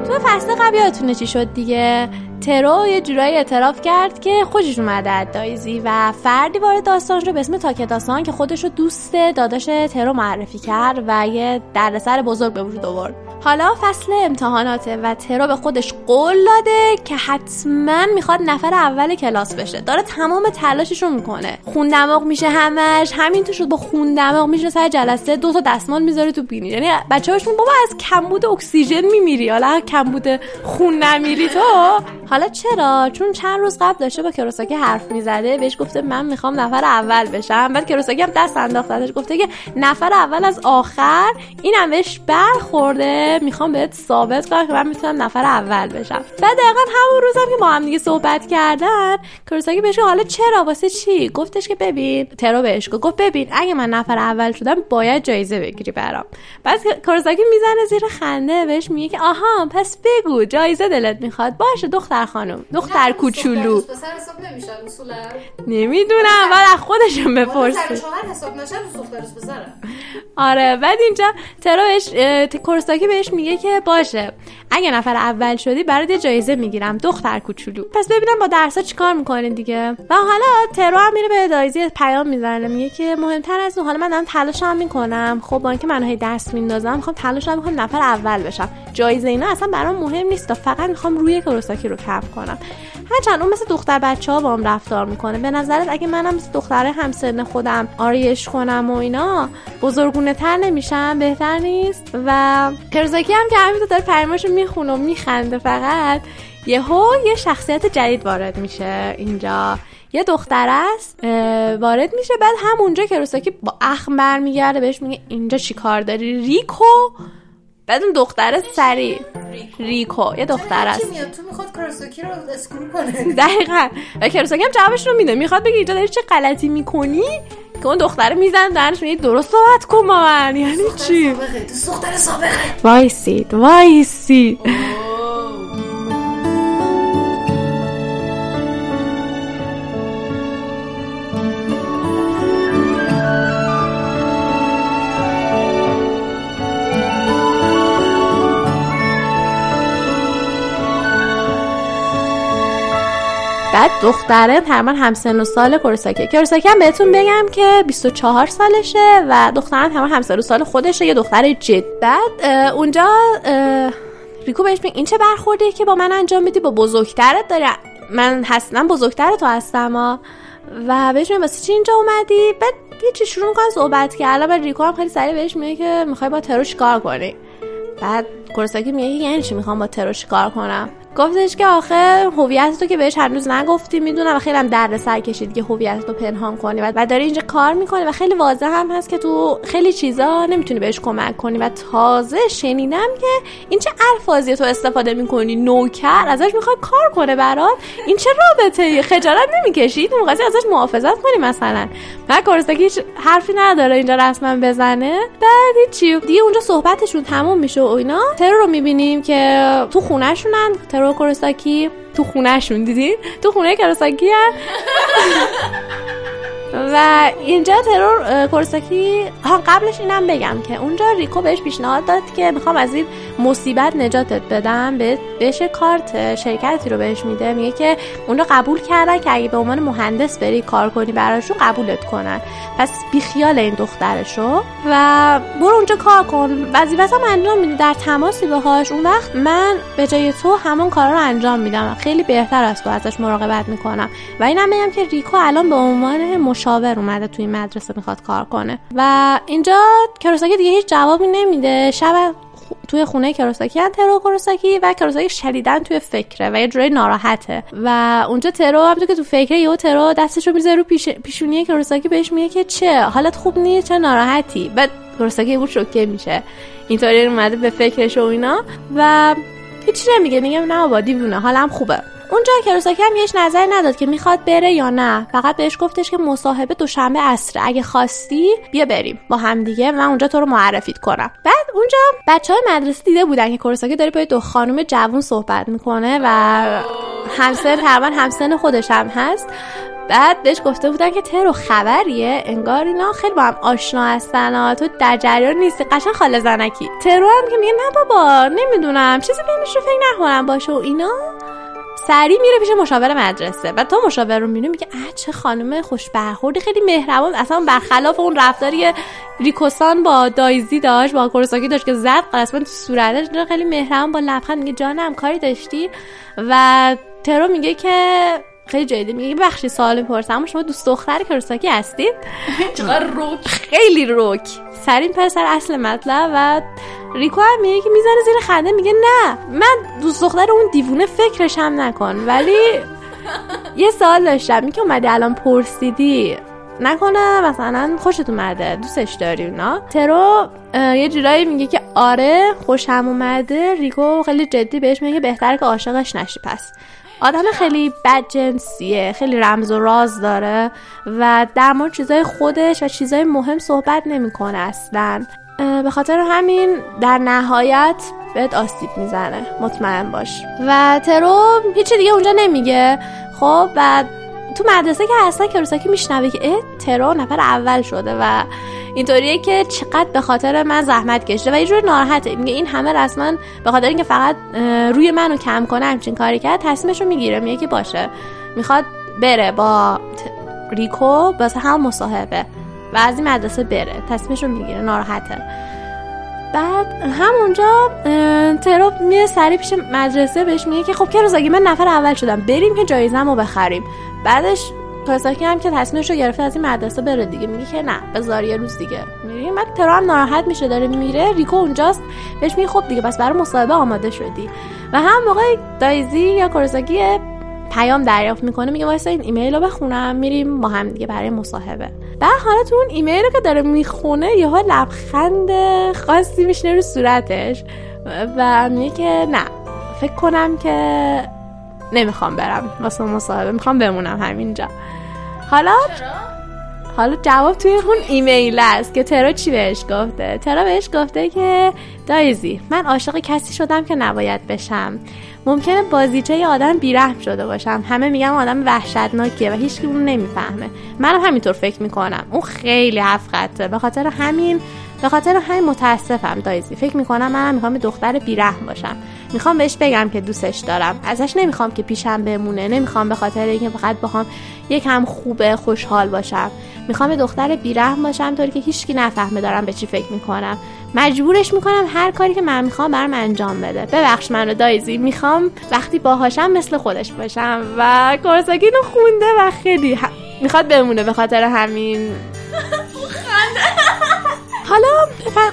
تو فصل قبل یادتونه چی شد دیگه؟ ترو یه جورایی اعتراف کرد که خوشش اومده از دایزی و فردی وارد داستان رو به اسم تاکتاسان که خودش رو دوست داداش ترو معرفی کرد و یه دردسر بزرگ به وجود آورد. حالا فصل امتحاناته و ترو به خودش قول داده که حتما می‌خواد نفر اول کلاس بشه. داره تمام تلاشش رو می‌کنه. خون دماغ میشه همش. همین تو شد با خون دماغ میشه سر جلسه. دو تا دستمال می‌ذاره تو بینی. یعنی بچه‌هاشون بابا از کمبود اکسیژن میمیری. حالا کمبود خون نمیری تو. حالا چرا؟ چون چند روز قبل داشته با کروساکی حرف می‌زده. بهش گفته من می‌خوام نفر اول بشم. بعد کروساکی هم دست انداخته. گفته که نفر اول از آخر. اینم بهش برخورده. می‌خوام بهت ثابت کنم که من می‌تونم نفر اول بشم. بعد دقیقا همون روزم که با هم دیگه صحبت کردن کروساکی بهش حالا چرا؟ واسه چی؟ گفتش که ببین ترو بهش گفت ببین اگه من نفر اول شدم باید جایزه بگیری برام. بعد کروساکی می‌زنه زیر خنده بهش میگه که آها پس بگو جایزه دلت می‌خواد. باشه دختر خانم دختر کوچولو. نمی‌دونم بعد از خودشون بپرسی آره بعد اینجا ترو بهش کورساکی بهش میگه که باشه اگه نفر اول شدی برات جایزه می‌گیرم دختر کوچولو. پس ببینم با درسا چیکار می‌کنین دیگه. و حالا ترو هم میره به دایزی پیام می‌زنه میگه که مهمتر از اون حالا من دارم تلاشم می‌کنم. خب با اینکه من هی دست میندازم می‌خوام تلاشم می‌کنم نفر اول بشم. جایزه اینا اصلا برام مهم نیست فقط می‌خوام روی کورساکی رو کم کنم. هرچند اون مثل دختر بچه ها با هم رفتار می‌کنه. به نظرت اگه منم مثل دختره همسن خودم آریش کنم و اینا بزرگونه تر نمیشم بهتر نیست؟ و کرزاکی هم که همینطور داره پریماشو می‌خونه و میخنده فقط یهو یه شخصیت جدید وارد میشه اینجا. یه دختر است وارد میشه بعد همونجا کروساکی با اخم برمیگرده بهش میگه اینجا چی کار داری؟ ریکو؟ بعد اون دختر سری. ریکو. یه دختر است. تو می‌خواد کراساکی رو اسکرول کنه. دقیقا. و کراساکی هم جوابش رو میده. می‌خواد بگه اینجا داری چه غلطی می‌کنی؟ که اون دختر میزن درش میگه درست صحبت کن با من. یعنی چی؟ دختر سابقه وایسید وایسید. بعد دختره تقریبا همسن و سال کورساکی. کورساکی هم بهتون بگم که 24 سالشه و دخترم تمام همسن و سال خودشه یه دختر جد بعد اونجا ریکو بهش میگه این چه برخورده که با من انجام میدی؟ با بزرگترت داری. من هستم بزرگتر تو هستم و بهش میگه واسه چی اینجا اومدی؟ بعد یه چی شروع می‌کنن صحبت کردن بعد ریکو هم خیلی سریع بهش میگه که می‌خوای با ترو کار کنی؟ بعد کورساکی میگه یعنی چی می‌خوام با ترو کار کنم؟ گفتش که آخه هویت تو که بهش هنوز نگفتی می‌دونم. و خیلی هم درد سر کشید که هویت تو پنهان کنی. و داری اینجا کار می‌کنی و خیلی واضح هم هست که تو خیلی چیزا نمی‌تونی بهش کمک کنی. و تازه شنیدم که این چه الفاظی تو استفاده می‌کنی؟ نوکر. ازش می‌خوای کار کنه برات. این چه رابطه خجالت نمی‌کشی تو می‌خواستی ازش محافظت کنی مثلا. و کورساکی هیچ حرفی نداره اینجا رسما بزنه. بعد چی دیگه اونجا صحبتشون تموم میشه و اینا. ترو رو می‌بینیم که تو خونهشونن. ترو ترو کوروساکی تو خونهشون دیدین؟ تو خونه کوروساکی و اینجا ترور کورساکی ها قبلش اینم بگم که اونجا ریکو بهش پیشنهاد داد که می‌خوام از این مصیبت نجاتت بدم به بهش کارت شرکتی رو بهش میده. میگه که اون قبول کردن که اگه به عنوان مهندس بری کار کنی براشون قبولت کنن. پس بیخیال این دخترشو و برو اونجا کار کن. وظیفت هم انجام میدی. در تماسی باهاش اون وقت من به جای تو همون کار رو انجام میدم. خیلی بهتر از تو ازش مراقبت می‌کنم. و اینم بگم که ریکو الان به عنوان مشاور اومده توی مدرسه می‌خواد کار کنه. و اینجا کروساکی دیگه هیچ جوابی نمیده. شب توی خونه کروساکی هم ترو کروساکی و کروساکی شدیدن توی فکره و یه جوری ناراحته. و اونجا ترو هم که تو فکره یهو ترو دستش رو می‌ذاره رو پیش... پیشونی کروساکی بهش میگه که چه؟ حالت خوب نیست؟ چه ناراحتی؟ بعد کروساکی بود شوکه میشه. اینطوری اومده به فکرش و اینا. و هیچی نمیگه. میگه نه بابا دیوونه. حالم خوبه. اونجا کروساکی هم یهش نظر نداد که می‌خواد بره یا نه. فقط بهش گفتش که مصاحبه دوشنبه عصر. اگه خواستی بیا بریم. با هم دیگه من اونجا تو رو معرفیت کنم. بعد اونجا بچه های مدرسه دیده بودن که کورساکی داره با دو خانم جوون صحبت می‌کنه و همسن تقریبا همسن خودش هم هست. بعد بهش گفته بودن که ترو خبریه. انگار اینا خیلی با هم آشنا هستن. تو در جریان نیستی. قشن خاله زنکی. ترو هم که میگه نه بابا نمی‌دونم. چیزی بینش رو فکر نکنم باشه و اینا. سری میره پیش مشاور مدرسه و تا مشاور رو میره میگه اه چه خانم خوش برخوردی خیلی مهربان اصلا برخلاف اون رفتاری ریکوسان با دایزی داشت با کورساکی داشت که زد قسمت تو صورتش خیلی مهربان با لبخند میگه جانم کاری داشتی؟ و ترو میگه که خیلی جدی میگه بخشی سوال می‌پرسم اما شما دوست دختر کروساکی هستید؟ چقدر روک. خیلی روک. سرین پسر اصل مطلب و ریکو هم میگه که می‌زنه زیر خنده میگه نه. من دوست دختر اون دیوونه فکرش هم نکن. ولی یه سوال داشتم. این که اومدی الان پرسیدی نکنه مثلا خوشت اومده. دوستش داری اونا؟ ترو یه جورایی میگه که آره خوشم اومده. ریکو خیلی جدی بهش میگه بهتره که عاشقش نشی. پس آدم خیلی بدجنسیه خیلی رمز و راز داره و در مورد چیزای خودش و چیزای مهم صحبت نمی‌کنه اصلا. به خاطر همین در نهایت بهت آسیب می‌زنه. مطمئن باش. و ترو هیچی دیگه اونجا نمیگه. خب و تو مدرسه که اصلا کروساکی میشنوه که اه ترو نفر اول شده و اینطوریه که چقدر به خاطر من زحمت کشیده و یه جور ناراحته. میگه این همه رسما به خاطر اینکه فقط روی منو کم کنه همچین کاری کرد تصمیمش رو می‌گیره. میگه که باشه. می‌خواد بره با ریکو واسه هم مصاحبه و از این مدرسه بره. تصمیمش می‌گیره. ناراحته. بعد همونجا ترو میره سری پیش مدرسه بهش میگه که خب که من نفر اول شدم. بریم که جایزم رو بخریم. بعدش کارساکی هم که تصمیمش رو گرفته از این مدرسه بره دیگه. میگه که نه بذار یه روز دیگه. میریم بعد ترو هم ناراحت میشه داره میره ریکو اونجاست. بهش میگه خب دیگه بس برای مصاحبه آماده شدی. و هم موقع دایزی یا کورساکی پیام دریافت می‌کنه میگه واسه این ایمیل رو بخونم میریم با هم دیگه برای مصاحبه. بعد حالا تو اون ایمیل رو که داره می‌خونه یهو لبخند خاصی میشنه رو صورتش. و میگه که نه فکر کنم که نمی‌خوام برم. واسه مصاحبه می‌خوام بمونم همینجا. حالا؟ حالا جواب توی اون ایمیل است که ترا چی بهش گفته؟ ترا بهش گفته که دایزی من عاشق کسی شدم که نباید بشم. ممکنه بازیچه ی آدم بیرحم شده باشم. همه میگم آدم وحشتناکیه و هیچ اون نمی‌فهمه. منم همینطور فکر می‌کنم. اون خیلی حفقته به خاطر همین به خاطر همین متاسفم دایزی. فکر می‌کنم منم می‌خوام دختر بیرحم باشم. می‌خوام بهش بگم که دوستش دارم. ازش نمی‌خوام که پیشم بمونه. نمی‌خوام به خاطر اینکه فقط بخوام یکم خوبه خوشحال باشم. می‌خوام دختر بیرحم باشم طوری که هیچکی نفهمه دارم به چی فکر می‌کنم. مجبورش می‌کنم هر کاری که من می‌خوام برام انجام بده. ببخش منو دایزی. می‌خوام وقتی باهاشم مثل خودش باشم و کورساکی رو خونده و خیلی می‌خواد بمونه به خاطر همین. حالا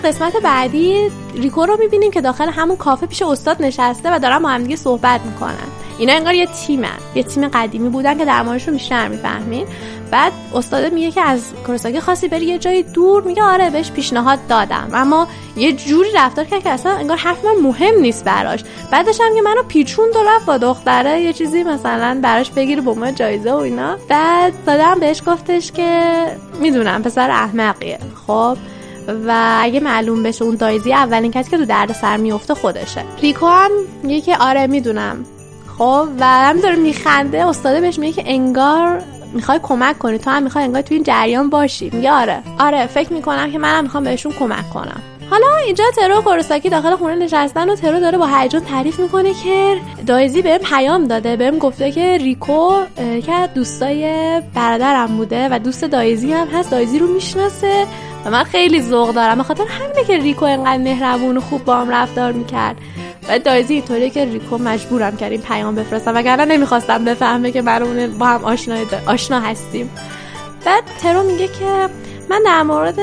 قسمت بعدی ریکو رو می‌بینیم که داخل همون کافه پیش استاد نشسته و دارن با همدیگه صحبت می‌کنن. اینا انگار یه تیمن. یه تیم قدیمی بودن که در موردشون بیشتر می‌فهمین. بعد استاد میگه که از کورساکی خاصی بری یه جای دور. میگه آره بهش پیشنهاد دادم. اما یه جوری رفتار کرد که اصلا انگار حرف من مهم نیست براش. بعدش هم که منو پیچون دو رفت با دختره یه چیزی مثلا براش بگیره با ما جایزه و اینا. بعد دادم بهش گفتش که می‌دونم پسر احمقیه. خب و اگه معلوم بشه اون دایزی اولین کسی که تو درد سر میفته خودشه. ریکو هم میگه که آره می‌دونم. خب و هم داره میخنده. استاده بهش میگه که انگار می‌خوای کمک کنی. تو هم می‌خوای انگار تو این جریان باشی. میگه آره. آره فکر می‌کنم که منم می‌خوام بهشون کمک کنم. حالا اینجا ترو کورساکی داخل خونه نشستن و ترو داره با هیجان تعریف می‌کنه که دایزی بهم پیام داده. بهم گفته که ریکو که دوستای برادرم بوده و دوست دایزی هم هست. دایزی رو می‌شناسه. و من خیلی ذوق دارم. خاطر همینه که ریکو انقدر مهربون و خوب با هم رفتار می‌کرد. و دایزی اینطوریه که ریکو مجبورم کرد این پیام بفرستم. وگرنه نمی‌خواستم بفهمه که برامون با هم آشنا, آشنا هستیم. بعد ترو میگه که من در مورد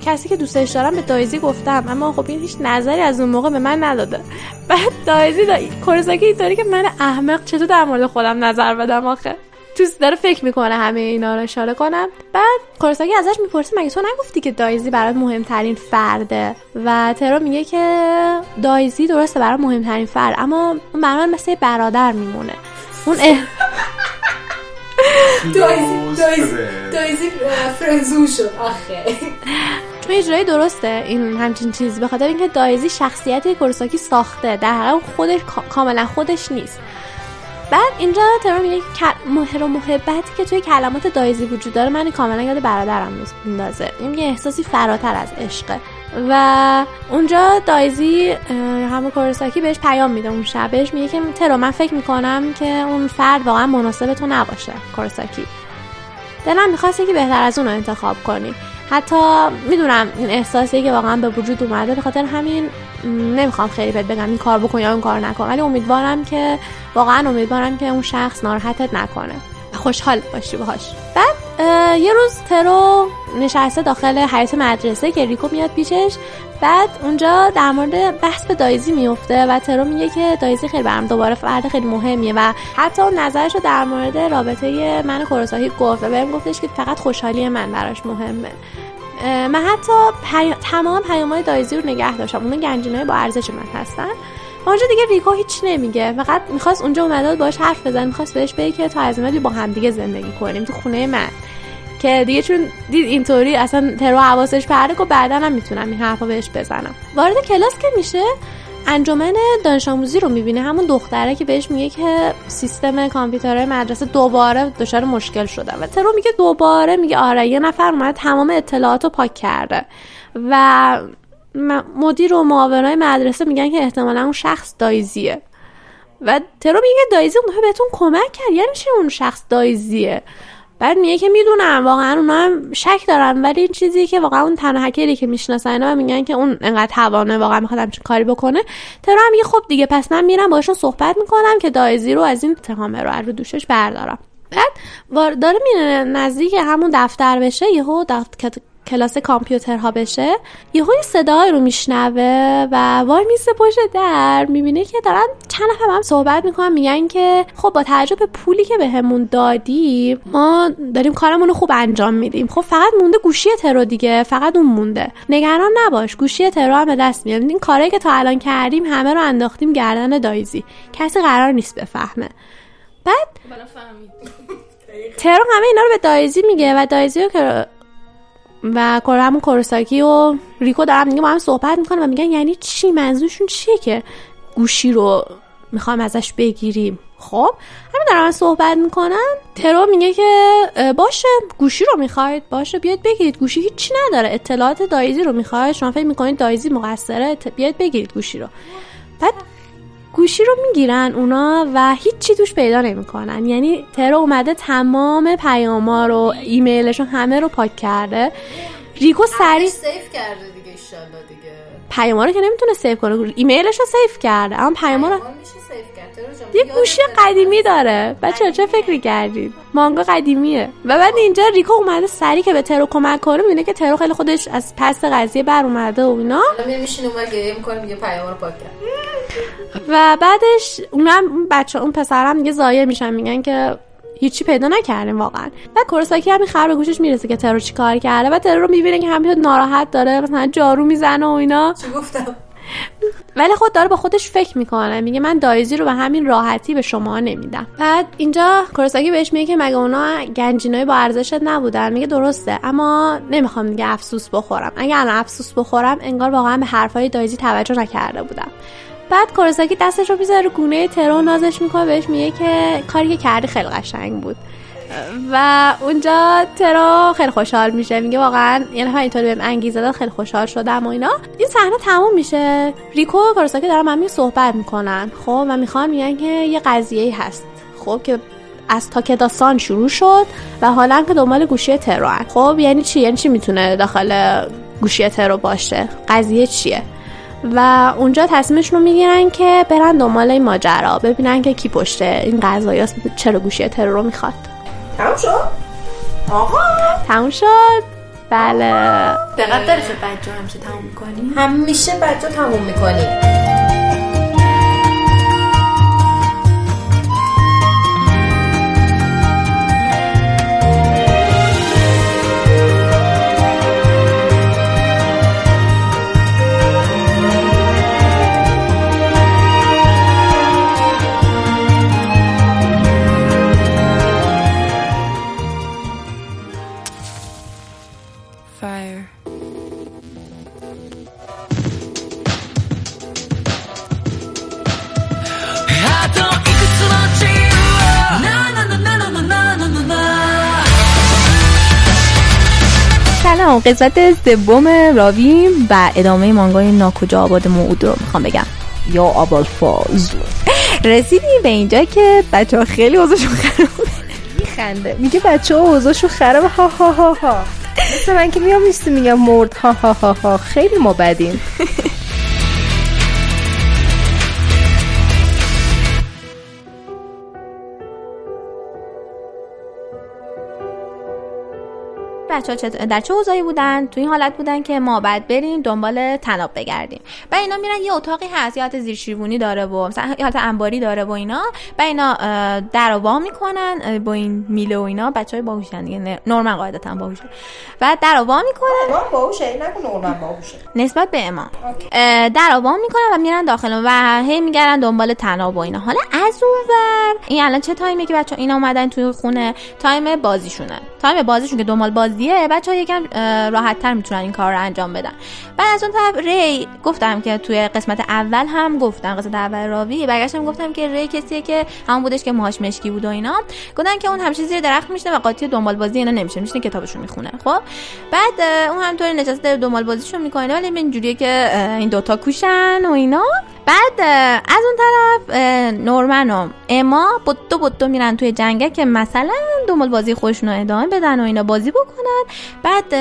کسی که دوستش دارم به دایزی گفتم. اما خب این هیچ نظری از اون موقع به من نداده. بعد دایزی دا... کورزاکی اینطوری که من احمق چطور در مورد خودم نظر بدم آخه؟ تو داره فکر می‌کنه همه اینا رو اشاره کنم. بعد کورساکی ازش می‌پرسه مگه تو نگفتی که دایزی برات مهمترین فرده؟ و ترو میگه که دایزی درسته برای مهمترین فرد اما اون برای مثل برادر میمونه. اون اه... دایزی دایزی دایزی فرنزون شد آخه. چون اجرای درسته این همچین چیزی. به خاطر اینکه دایزی شخصیت کوروساکی ساخته در حقیقت خودش کاملا خودش نیست. بعد اینجا ترو میگه مهر و محبتی که توی کلمات دایزی وجود داره من کاملا یاد برادرم میندازه. این یه احساسی فراتر از عشقه و اونجا دایزی همون کورساکی بهش پیام میده. اون شب بهش میگه که ترو من فکر می‌کنم که اون فرد واقعا مناسب تو نباشه کورساکی. دلم می‌خواسته که بهتر از اون رو انتخاب کنی. حتی می‌دونم این احساسی که واقعا به وجود اومده به خاطر همین نمی‌خوام خیلی بهت بگم این کار بکن یا اون کار نکن ولی امیدوارم که واقعا امیدوارم که اون شخص ناراحتت نکنه. خوشحال باشی باهاش. بعد یه روز ترو نشسته داخل حیات مدرسه که ریکو میاد پیشش. بعد اونجا در مورد بحث به دایزی میفته و ترو میگه که دایزی خیلی برام دوباره فرد خیلی مهمیه و حتی اون نظرش رو در مورد رابطه من کوروساکی گفت و بهم گفتش که فقط خوشحالی من براش مهمه. من حتی پی... تمام پیامهای دایزی رو نگه داشتم. اون گنجینای با ارزش من هستن. اونجا دیگه ریکو هیچ نمیگه. فقط می‌خواست اونجا اومده باش حرف بزن. می‌خواست بهش بگه که تا از با هم دیگه زندگی کنیم تو خونه من. که دیگه چون دید اینطوری اصلا ترو حواسش پرده و بعدا هم می‌تونم این حرفا بهش بزنم. وارد کلاس که میشه انجمن دانش آموزی رو می‌بینه. همون دختره که بهش میگه که سیستم کامپیوترهای مدرسه دوباره دچار مشکل شده. و ترو میگه دوباره میگه آره یه نفر اومد تمام اطلاعات رو پاک کرده. و مدیر و معاونای مدرسه میگن که احتمالا اون شخص دایزیه. و ترو میگه دایزی اون بهتون کمک کرد. یعنی چی اون شخص دایزیه؟ بعد میگه که می‌دونم واقعا اونا هم شک دارن ولی این چیزی که واقعا اون تنها هکری که می‌شناسن و میگن که اون انقدر توانه واقعا می‌خواد همچین کاری بکنه ترو هم میگه خب دیگه پس من میرم باشون صحبت می‌کنم که دایزی رو از این اتهام رو رو دوشش بردارم. بعد داره میره نزدیک همون دفتر بشه یهو دفتر کلاس کامپیوترها بشه یهو صدای رو میشنوه و وای میسه پشت در می‌بینه که دارن چند نفر هم صحبت می‌کنن میگن که خب با توجه به پولی که بهمون به دادی ما داریم کارمون رو خوب انجام میدیم. خب فقط مونده گوشی ترو دیگه فقط اون مونده. نگران نباش گوشی ترو هم به دست میاد. این کاری که تا الان کردیم همه رو انداختیم گردن دایزی. کسی قرار نیست بفهمه. بعد ترو همه اینا رو به دایزی میگه و دایزی رو که و همون کوروساکی و ریکو دارم دیگه با هم صحبت می‌کنن و میگن یعنی چی؟ منظورشون چیه که گوشی رو می‌خوام ازش بگیریم؟ خب همین دارم صحبت می‌کنن. ترو میگه که باشه گوشی رو می‌خواید؟ باشه بیاید بگیرید. گوشی هیچی نداره. اطلاعات دایزی رو می‌خواید؟ شما فکر می‌کنید دایزی مقصره؟ بیاید بگیرید گوشی رو. بعد گوشی رو می‌گیرن اونا و هیچی توش پیدا نمی‌کنن. یعنی ترو اومده تمام پیاما رو ایمیلشون همه رو پاک کرده. ریکو سریع save کرده دیگه دیگه. پیاما رو که نمی‌تونه save کنه. ایمیلش رو save کرده. اما پیاما رو یه گوشی قدیمی داره. بچه چه فکری کردید؟ مانگا قدیمیه. و بعد اینجا ریکو اومده سری که به ترو کمک کنه. می‌بینه که ترو خیلی خودش از پس قضیه بر اومده و اینا. میشینه اون میگه پیام رو پاک کرد. و بعدش اونم بچه اون پسرم دیگه ضایع میشن میگن که هیچی پیدا نکردیم واقعا. و کورساکی همین خبر به گوشش می‌رسه که ترو چی کار کرده و ترو رو می‌بینه که همین ناراحت داره مثلا جارو می‌زنه و اینا. چی گفتم؟ ولی خود داره با خودش فکر می‌کنه میگه من دایزی رو به همین راحتی به شما نمیدم. بعد اینجا کورساکی بهش میگه که مگه اونا گنجینای با ارزشت نبودن؟ میگه درسته اما نمی‌خوام دیگه افسوس بخورم. اگه الان افسوس بخورم انگار واقعا به حرفای دایزی توجه نکرده بودم. بعد کورساکی دستش رو می‌ذاره رو گونه ترو نازش می‌کنه بهش میگه که کاری که کردی خیلی قشنگ بود. و اونجا ترا خیلی خوشحال میشه. میگه واقعا یعنی ها اینطوری بهم انگیزه داد خیلی خوشحال شدم و اینا. این صحنه تموم میشه. ریکو و کارساکی دارن هم صحبت می‌کنن. خب و می‌خوان میگن که یه قضیه هست. خب که از داستان شروع شد و حالا که دنبال گوشی ترو. خب یعنی چی؟ یعنی چی می‌تونه داخل گوشی ترو باشه؟ قضیه چیه؟ و اونجا تصمیمشون رو می‌گیرن که برن دنبال این ماجرا ببینن که کی پشته این قضایاست چرا گوشی ترو رو می‌خواد. تموم شد؟ آقا! تموم شد؟ بله. دقت داری که بچه همیشه تموم می‌کنی؟ همیشه بچه تموم می‌کنی. همون قسمت سوم راوی و ادامه مانگای ناکجا آباد موعود رو می‌خوام بگم. یا آبال فازل رسیدیم به اینجا که بچه ها خیلی اوضاعشون خرابه. میخنده. میگه بچه ها اوضاعشون خرابه. ها ها ها ها. مثل من که میام میستی میگم مرد. ها ها ها ها. خیلی ما بدیم. بچه ها در چه اوضاعی بودن؟ تو این حالت بودن که ما بعد بریم دنبال طناب بگردیم. و اینا میرن یه اتاقی هست یه زیر شیروانی داره و مثلا یه انباری داره و اینا. و اینا در و وا می‌کنن با این میله و اینا. بچهای باهوشن دیگه نورمن قاعدتا باهوشه و در و وا می‌کنن باهوشه نورمن باهوشه. نسبت به اما در و وا می‌کنن و میرن داخل و هی میگردن دنبال طناب و اینا. حالا از اونور این الان چه time ی که بچه اینا اومدن توی خونه؟ time بازیشونه. time بازیشون که دنبال بازیه بچه ها یکم راحت تر می‌تونن این کار رو انجام بدن. بعد از اون طرف ری گفتم که توی قسمت اول هم گفتم قسمت اول راوی. برگشتم گفتم که ری کسیه که همون بودش که موهاش مشکی بود و اینا. گفتن که اون همیشه زیر درخت میشنه و قاطی دنبال بازی اینا نمیشه. میشنه کتابشون می‌خونه. خب؟ بعد اون همطوری نشسته دنبال بازیشون می‌کنه. ولی اینجوریه که این دوتا کوشن و اینا. بعد از اون طرف نورمن و اما بودو بودو میرن توی جنگه که مثلا دنبال بازی خودشون رو ادامه بدن و اینا بازی بکنن. بعد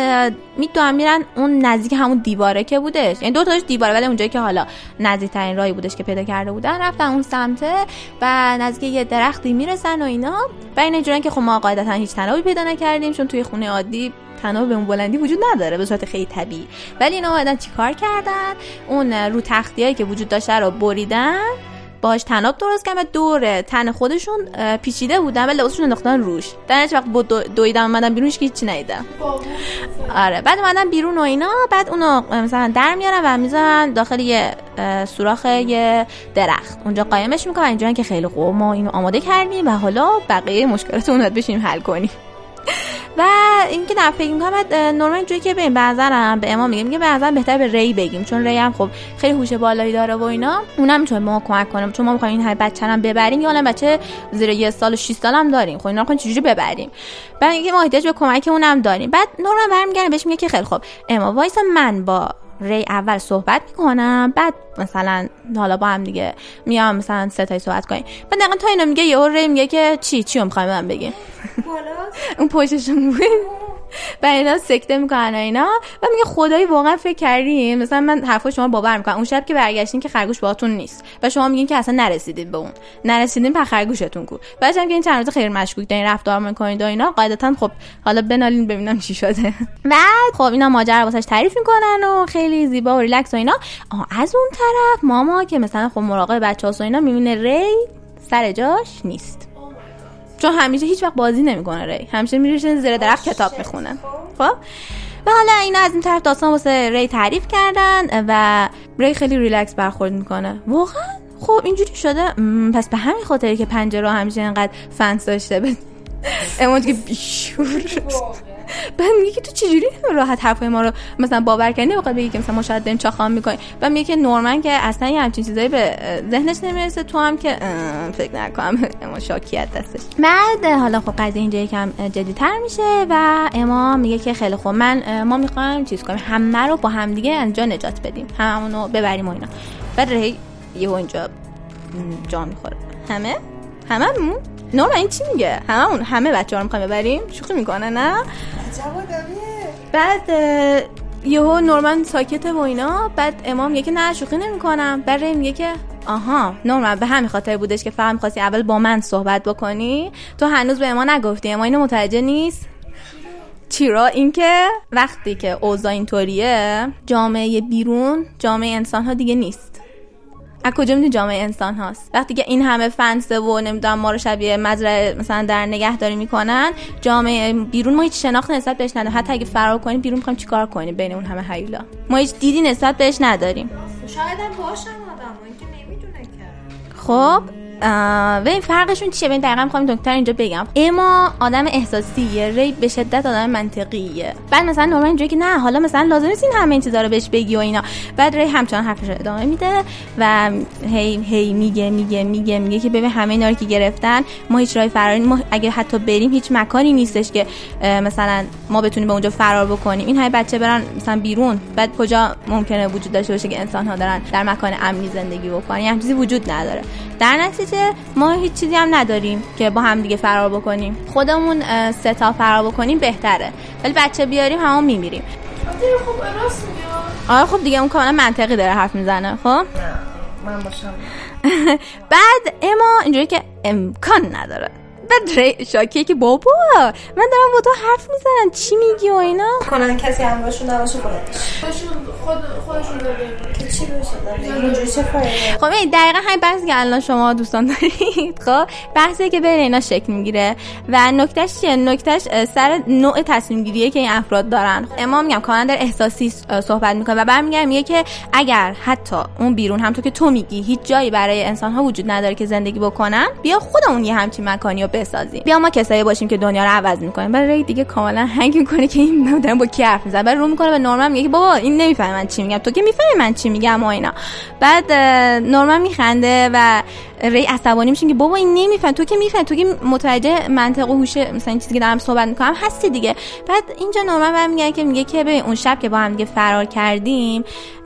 می‌دونن میرن اون نزدیک همون دیواره که بودش. یعنی دو تاش دیواره ولی اونجایی که حالا نزدیک ترین راهی بودش که پیدا کرده بودن رفتن اون سمته و نزدیک یه درختی می‌رسن و اینا. و این که خب ما قاعدتا هیچ تنابی پیدا نکردیم چون توی خونه عادی تناب به اون بلندی وجود نداره به صورت خیلی طبیعی. ولی اینا اومدن چیکار کردن؟ اون رو تختیایی که وجود داشته رو بریدن باش تناب درست کردن دور تن خودشون پیچیده بودن ولی لباسشون انداختن روش. در وقت با دویدن اومدن بیرون که هیچی ندیدم آره بعد اومدن بیرون و اینا بعد اونو مثلا در میارن و می‌ذارن داخل یه سوراخ یه درخت. اونجا قایمش می‌کنن اینجا که خیلی خوب ما اینو آماده کردیم و حالا بقیه مشکلات اون بشیم حل کنیم. و اینکه در فکر می‌کنم نورمال جوی که به بنظرم به امام میگه میگه به بهتر به ری بگیم چون ری هم خب خیلی هوش بالایی داره و اینا. اونم می‌تونه ما کمک کنه چون ما می‌خوایم این بچه هم ببریم یا بچه زیر یه سال و 6 سال هم داریم. خب اینا رو چجوری ببریم؟ بعد اینکه ما احتیاج به کمک اونم داریم. بعد نورمال برمیگردیم بهش میگه که خیلی خب اما وایس من با ری اول صحبت می‌کنم بعد مثلا حالا با هم دیگه میام مثلا ستایی صحبت کنیم. بعد دقیقا تا اینو میگه یهو ری میگه که چی؟ چی رو می‌خوایم من بگه اون پشتشون بود و اینا سکته می‌کنن اینا. و میگه خدایی واقعا فکر کردیم مثلا من حرفا شما باور می‌کنم. اون شب که برگشتین که خرگوش باهاتون نیست. و شما میگین که اصلا نرسیدید به اون. نرسیدین پر خرگوشتون کو. بعد هم که این چند روز خیلی مشکوک دارین رفتار می‌کنید و اینا قاعدتا خب حالا بنالین ببینم چی شده. بعد خب اینا ماجرا واسش تعریف می‌کنن و خیلی زیبا و ریلکس و اینا. از اون طرف ماما که مثلا خب مراقب بچه‌ها و اینا می‌بینه ری سر جاش نیست. چون همیشه هیچ وقت بازی نمی‌کنه ری. همیشه میره زیر درخت کتاب می‌خونه. خب؟ و حالا این از این طرف داستان واسه ری تعریف کردن و ری خیلی ریلکس برخورد می‌کنه. واقعا؟ خب اینجوری شده. پس به همین خاطری که پنجره همیشه اینقدر فنس داشته به اموج که بیشور بعد میگه که تو چجوری راحت حرفای ما رو مثلا باور کردی؟ وقت بگی که مثلا ما شاید داریم چاخام می‌کنیم. و میگه که نورمن که اصلا یه همچین چیزایی به ذهنش نمی‌رسه. تو هم که فکر نکنم. اما شاکیت دستش. بعد حالا خب قضیه اینجا یکم جدیتر میشه و اما میگه که خیلی خوب. من ما می‌خوایم چیز کنیم. همه رو با هم دیگه اینجا نجات بدیم. همونو ببریم و اینا. بعد ری یهو اینجا جا می‌خوره. همه؟ هممون؟ نورمن این چی میگه؟ هممون همه بچه ها رو می‌خوایم ببریم؟ شوخی می‌کنه نه؟ بعد یهو نورمن ساکته و اینا. بعد امام میگه که نه شوخی نمی‌کنم. بعد میگه که آها نورمن به همین خاطر بودش که فهم خواستی اول با من صحبت بکنی. تو هنوز به اما نگفتی. اما اینو متوجه نیست. چرا؟ اینکه وقتی که اوضاع اینطوریه جامعه بیرون جامعه انسان ها دیگه نیست. از کجا می‌دونی جامعه انسان هاست؟ وقتی که این همه فنسه و نمی‌دونم ما رو شبیه مزرعه مثلا در نگهداری می‌کنن جامعه بیرون ما هیچ شناخت نسبت بهش نداریم. حتی اگه فرار کنیم بیرون می‌خوایم چیکار کنیم بین اون همه هیولا؟ ما هیچ دیدی نسبت بهش نداریم. شاید هم باشن آدم که نمی‌دونه که. خب؟ و این فرقشون چیه؟ ببین دقیقا می‌خوام دکتر اینجا بگم. اما آدم احساسیه ری به شدت آدم منطقیه. بعد مثلا نورمال اینجوری که نه حالا مثلا لازم نیست این همه این چیزا رو بهش بگی و اینا. بعد ری همچنان حرفش رو ادامه میده و هی هی میگه میگه میگه میگه که ببین همه اینا رو که گرفتن ما هیچ راه فراری ما اگه حتی بریم هیچ مکانی نیستش که مثلا ما بتونیم به اونجا فرار بکنیم. این همه بچه برن مثلا بیرون. بعد کجا ممکنه وجود داشته باشه که انسان ها دارن در مکان امنی زندگی بکنن؟ چیزی وجود نداره. در نتیجه ما هیچ چیزی هم نداریم که با هم دیگه فرار بکنیم. خودمون سه تا فرار بکنیم بهتره. ولی بچه بیاریم همون میمیریم. خب راست آره خب دیگه اون کاملا منطقی داره حرف می‌زنه خب؟ من باشم. بعد اما اینجوری که امکان نداره. بعد شاکی که بابا من دارم با تو حرف می‌زنم. چی میگی و اینا؟ کنن کسی همراهشون نباشه خودش خود خودشون که چی بشه؟ خب این دقیقا همین بحثی که الان شما دوستان دارید. خب بحثی که بین اینا شکل می‌گیره و نکتهش چیه؟ نکتهش سر نوع تصمیم گیریه که این افراد دارن. اما میگم کاملا در احساسی صحبت می‌کنه و برمیگردم میگه که اگر حتی اون بیرون همونطور که تو میگی هیچ جایی برای انسان ها وجود نداره که زندگی بکنن بیا خودمون یه همچین مکانی رو بسازیم. بیا ما کسایی باشیم که دنیا رو عوض می‌کنیم. برای دیگه کاملا هنگ می‌کنه که این دارم با کی حرف می‌زنه. بعد رو می‌کنه به نورمن میگه که بابا این نمی‌فهمه من چی میگم. تو که می‌فهمی من چی میگم و اینا. بعد نورمن میخنده و ری عصبانی میشه که بابا این نمیفهم تو که میفهم تو که متوجه منطق و هوش مثلا این چیزی که دارم صحبت می‌کنم هستی دیگه. بعد اینجا نورمن بهم میگه که میگه که ببین اون شب که با هم دیگه فرار کردیم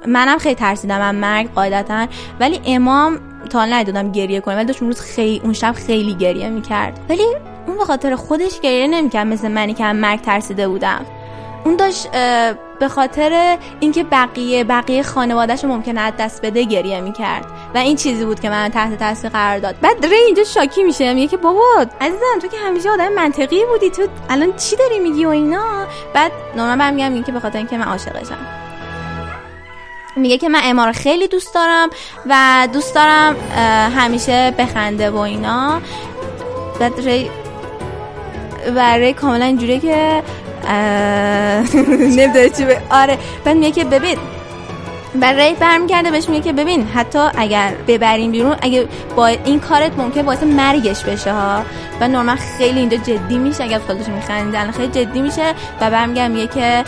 منم خیلی ترسیدم. من مرگ قاعدتا. ولی امام تا ندادم گریه کنه ولی داشت اون روز خیلی اون شب خیلی گریه می‌کرد. ولی اون به خاطر خودش گریه نمی‌کرد مثل منی که هم مرگ ترسیده بودم. اون داشت به خاطر اینکه بقیه بقیه خانوادهش ممکنه از دست بده گریه می‌کرد. و این چیزی بود که من تحت تاثیر قرار داد. بعد ری اینجا شاکی میشه. میگه که بابا عزیزم تو که همیشه آدم منطقی بودی. تو الان چی داری میگی و اینا؟ بعد نورمن برمیگم میگه که به خاطر اینکه من عاشقشم میگه که من اما رو خیلی دوست دارم و دوست دارم همیشه بخنده و اینا. بعد ری و ری کاملا اینجوریه که نمی‌دونه چی آره. بعد میگه که ببین برای برمیگرده بهش میگه که ببین حتی اگر ببریم بیرون اگه با این کارت ممکن باعث مرگش بشه ها. و نورمال خیلی اینجا جدی میشه اگر خودش میخندن خیلی جدی میشه و برمیگرده میگه که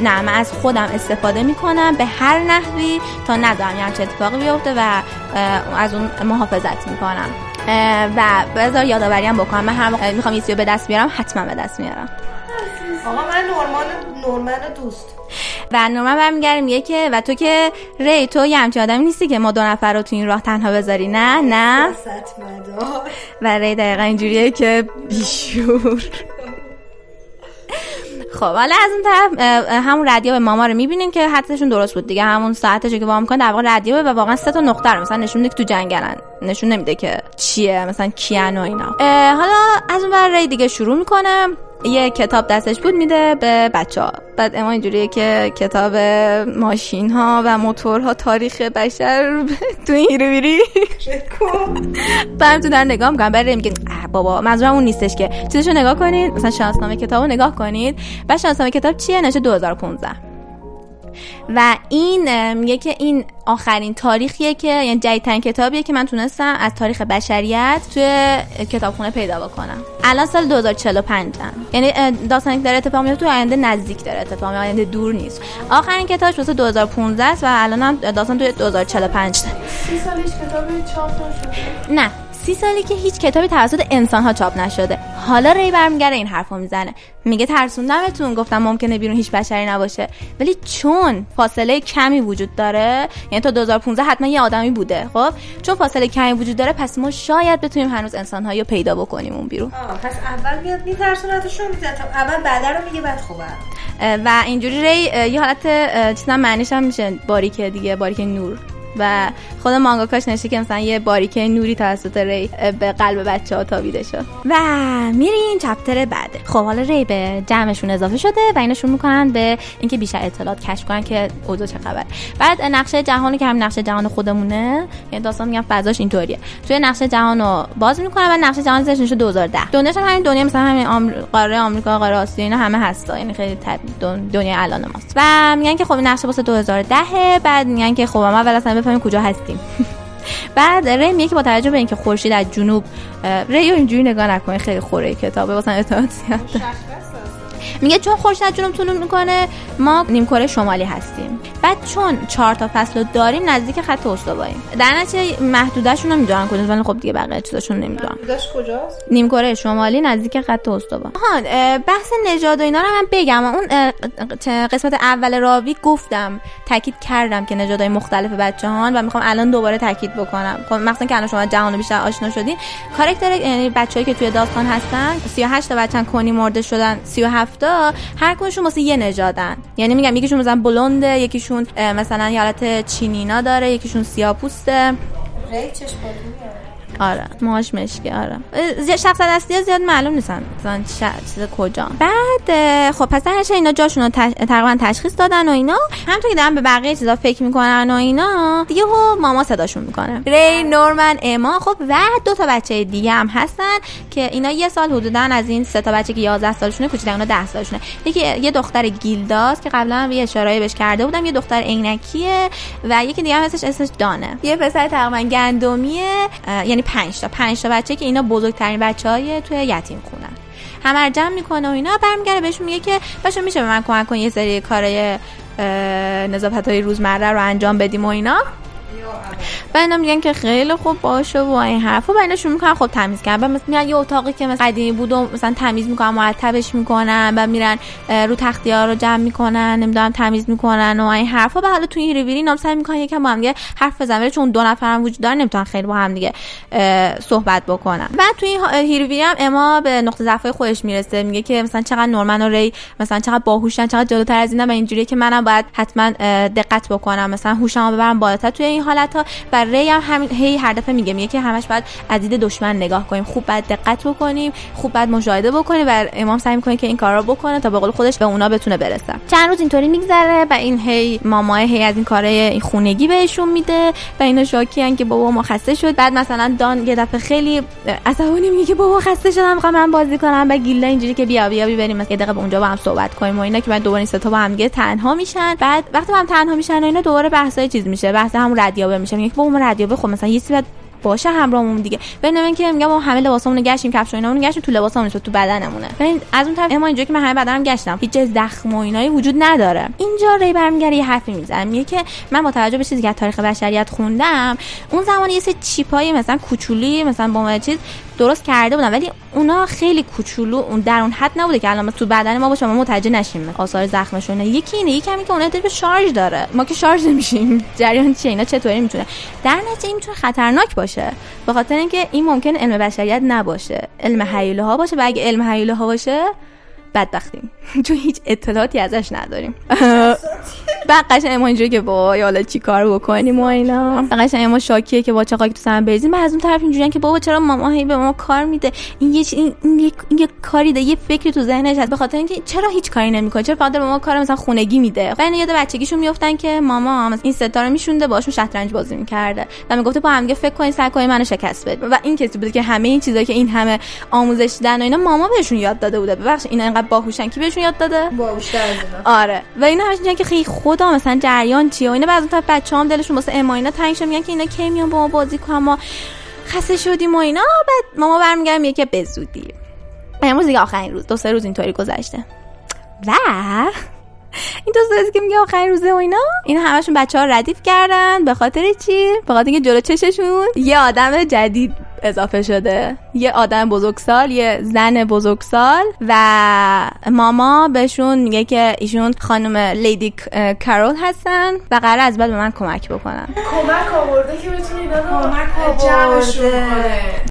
نه من از خودم استفاده می‌کنم به هر نحوی تا ندارم. یه چه اتفاقی بیفته و از اون محافظت می‌کنم. و بذار یادآوری هم بکنم. من هر موقع می‌خوام یه به دست بیارم حتما به دست میارم. آقا من نورمان نورمن دوست. و نورمن برمیگرده میگه که و تو که ری تو یه همچین آدمی نیستی که ما دو نفر رو تو این راه تنها بذاری. نه نه. و ری دقیقا اینجوریه که بیشور. خب حالا از اون طرف همون ردیاب ماما رو می‌بینیم که حدسشون درست بود دیگه. همون ساعتش که وام کنه در واقع ردیابه و واقعا سه تا نقطه رو. مثلا نشون میده که تو جنگلن. نشون نمیده که چیه مثلا کیان و اینا. حالا از اون ری دیگه شروع می‌کنه. یه کتاب دستش بود میده به بچه ها بعد اما اینجوریه که کتاب ماشین ها و موتورها تاریخ بشر تو این رو بیری برم تو در نگاه می‌کنم برای میگه بابا منظورم اون نیستش که. چیزشو نگاه کنید مثلا شناسنامه کتاب رو نگاه کنید. و شناسنامه کتاب چیه؟ نشه 2015 و این میگه که این آخرین تاریخیه که یعنی جدیدترین کتابیه که من تونستم از تاریخ بشریت توی کتابخونه پیدا بکنم. الان سال 2045 هم. یعنی داستانی که داره اتفاق میفته تو آینده نزدیک داره اتفاق میفته آینده دور نیست. آخرین کتابش واسه 2015 است و الان هم داستان توی 2045 سی سالش کتاب چاپ شده نه. سی سالی که هیچ کتابی توسط انسان ها چاپ نشده. حالا ری برمیگره این حرفو می‌زنه. میگه ترسوندمتون. گفتم ممکنه بیرون هیچ بشری نباشه. ولی چون فاصله کمی وجود داره یعنی تا 2015 حتما یه آدمی بوده خب؟ چون فاصله کمی وجود داره پس ما شاید بتونیم هنوز انسان رو پیدا بکنیم اون بیرون. پس اول میاد میترسونتشون اول بعد رو میگه بعد خوبه. و اینجوری ری یه حالت چیزا معنیش هم میشه. باریکه دیگه باریک نور. و خود مانگاکاش نشه که مثلا یه باریکه نوری توسط ری به قلب بچه ها تابیده شد. و میریم چپتر بعده خب حالا ری به جمعشون اضافه شده و اینشون می‌کنن به اینکه بیشتر اطلاعات کشف کنن که اوضاع چه خبر بعد نقشه جهانی که هم نقشه جهان خودمونه یعنی داستان میگم فضاش اینطوریه. توی نقشه جهان رو باز می‌کنن و نقشه جهان زیرش نشه 2010 دنیاش هم همین دنیا مثلا همین آمر... قاره آمریکا قاره آسیا اینا همه هستا یعنی خیلی تب... دنیا الان ماست. و میگن که خب نقشه واسه 2010 بعد میگن که خب اول اصلا بفهمیم کجا هستیم. بعد ری میگه که با توجه به اینکه خورشید از جنوب ری اینجوری نگاه نکنه خیلی خوره کتابه واسه اطلاعات میگه چون خورشید از جنوب طلوع می‌کنه ما نیم کره شمالی هستیم. بعد چون چهار تا فصل داریم نزدیک خط استواییم. در نتیجه محدودشون رو می‌دونن کجاست ولی خب دیگه بقیه چیزاشون نمی‌دونن. کجاست؟ نیم کره شمالی نزدیک خط استوا. ها بحث نژاد و اینا رو من بگم. اون قسمت اول راوی گفتم تاکید کردم که نژادهای مختلف بچه‌هان و می‌خوام الان دوباره تاکید بکنم. خب مثلا که الان شما جهان بیشتر آشنا شدین. کاراکتر یعنی بچه‌ای که توی داستان هستن 38 تا بچه‌ن کنی مرده شدن 37 تا هر کدومشون واسه یه نژادن. یعنی میگم یکیشون مثلا بلونده یکیشون مثلا یه حالت چینینا داره یکیشون سیاپوسته. آره موهاش مشکی آره. شخص دستی زیاد معلوم نیستن مثلا چیز کجا. بعد خب پس هر اینا جاشون رو تقریبا تشخیص دادن و اینا همونطور که دارن به بقیه چیزا فکر می‌کنن و اینا دیگه هو ماما صداشون می‌کنه. ری نورمن اما خب و دو تا بچه دیگه هم هستن که اینا یه سال حدودا از این سه تا بچه که 11 سالشونه کوچیک‌تر اونا 10 سالشونه. یکی یه دختر گیلداس که قبلا یه اشاره بهش کرده بودم یه دختر عینکیه و یکی دیگه هم اسمش اسمش دانه. یه پسر تقریبا گندمیه یعنی 5 تا 5 تا بچه که اینا بزرگترین بچهای توی یتیم خونن همه جمع می‌کنه و اینا برمیگره بهشون میگه که بچه میشه به من کمک کن یه سری کارای نظافت های روزمره رو انجام بدیم و اینا؟ و اینا میگن که خیلی خوب باشه و این حرفا. و اینا شروع می‌کنن خب تمیز کردن. مثلا یه اتاقی که مثلا قدیمی بود و مثلا تمیز می‌کنن مرتبش می‌کنن. و میرن رو تختی ها رو جمع می‌کنن نمی‌دونم تمیز می‌کنن و این حرفا. و حالا تو این ریویری نام سعی می‌کنن یکم با هم دیگه حرف بزنن. چون دو نفر هم وجود داره نمی‌تونن خیلی با هم دیگه صحبت بکنن. و تو این هیرویری هم اما به نقطه ضعف خودش می‌رسه. میگه که مثلا چقدر نورمن و ری مثلا چقدر باهوشن چقدر جلوتر از اینا. و اینجوریه که منم باید حتما دقت بکنم. مثلا هوشمو ببرم بالاتر. توی این حالت ها و ری هم همین هی هر دفعه میگه میگه که همش باید از دشمن نگاه کنیم. خوب باید دقت بکنیم خوب باید مشاهده بکنیم و امام سعی می‌کنه که این کارا بکنه تا به قول خودش به اونا بتونه برسه. چند روز اینطوری میگذره و این هی مامای هی از این کارهای این خونگی بهشون میده و اینا شاکیان که بابا ما خسته شد. بعد مثلا دان یه دفعه خیلی عصبانی میگه که بابا خسته شدم می‌خوام من بازی کنم. و گیله اینجوری که بیا بیا بریم. یه دقیقه اونجا با هم صحبت کنیم و اینا که بعد دوباره این سه با هم تنها میشن. بعد وقتی با هم تنها میشن و اینا دوباره بحثای چیز میشه. بحث همون ردیابه میشه میگه بابا ردیابه خب مثلا یه چیزی باشه همراهمون دیگه. ببینم که میگم ما همه لباسامون گشتیم کفش و اینامون گشتیم تو لباسامون تو بدنمونه. ببین از اون طرف اما اینجا که من همه بدنم گشتم هیچ زخم و اینایی وجود نداره. اینجا ری برمیگره یه حرفی می‌زنه. میگه که من با توجه به چیزی که تاریخ بشریت خوندم اون زمان یه سری چیپای مثلا کوچولی مثلا با چیز درست کرده بودن ولی اونا خیلی کوچولو اون در اون حد نبوده که الان تو بدن ما باشه ما متوجه نشیم. آثار زخمشون یکی اینه یکی همین که اون به شارژ داره. ما که شارژ نمیشیم. جریان چیه؟ اینا چطوری می‌تونه؟ در نتیجه این می‌تونه خطرناک باشه. به خاطر اینکه این ممکن علم بشریت نباشه. علم حیله ها باشه و اگه علم حیله ها باشه بدبختیم. چون هیچ اطلاعاتی ازش نداریم. بعد قشنگ ما اینجوری که با حالا چی کار بکنیم و اینا. قشنگ ما شاکیه که با چه که تو سر بریزیم. بعد از اون طرف اینجوریه که بابا چرا ماما هی به ما کار میده؟ این یه این, این, یه, این یه کاری ده یه فکری تو ذهنش هست. به خاطر اینکه چرا هیچ کاری نمی‌کنه؟ چرا فقط به ما کار مثلا خونگی میده؟ بعد یاد بچگیشون میافتن که ماما مثلا این ستاره میشونده باشون شطرنج بازی می‌کرده. و می‌گفته با هم فکر کنین سعی کنین منو شکست بدید و این کسی بوده که همه این چیزا که این همه آموزش دادن و اینا ماما بهشون یاد داده بوده. ببخش اینا اینقدر باهوشن. کی بهشون یاد داده؟ باهوشتر آره. و اینا همش که خیلی خدا مثلا جریان چیه؟ و اینا بعضی تا بچه‌ام دلشون واسه اماینا تنگ شد میگن که اینا کی میان با ما بازی کنن؟ ما خسته شدیم و اینا. بعد ماما برمیگردم میگه که به زودی. امروز دیگه آخرین روز. دو سه روز اینطوری گذشته. و این دو روزی که میگه آخرین روزه و اینا این همشون بچه ها ردیف کردن. به خاطر چی؟ به خاطر اینکه جلو چششون یه آدم جدید اضافه شده. یه آدم بزرگسال یه زن بزرگسال و ماما بهشون میگه که ایشون خانم لیدی کارول هستن و قرار از بعد به من کمک بکنن. کمک آورده که رو کمک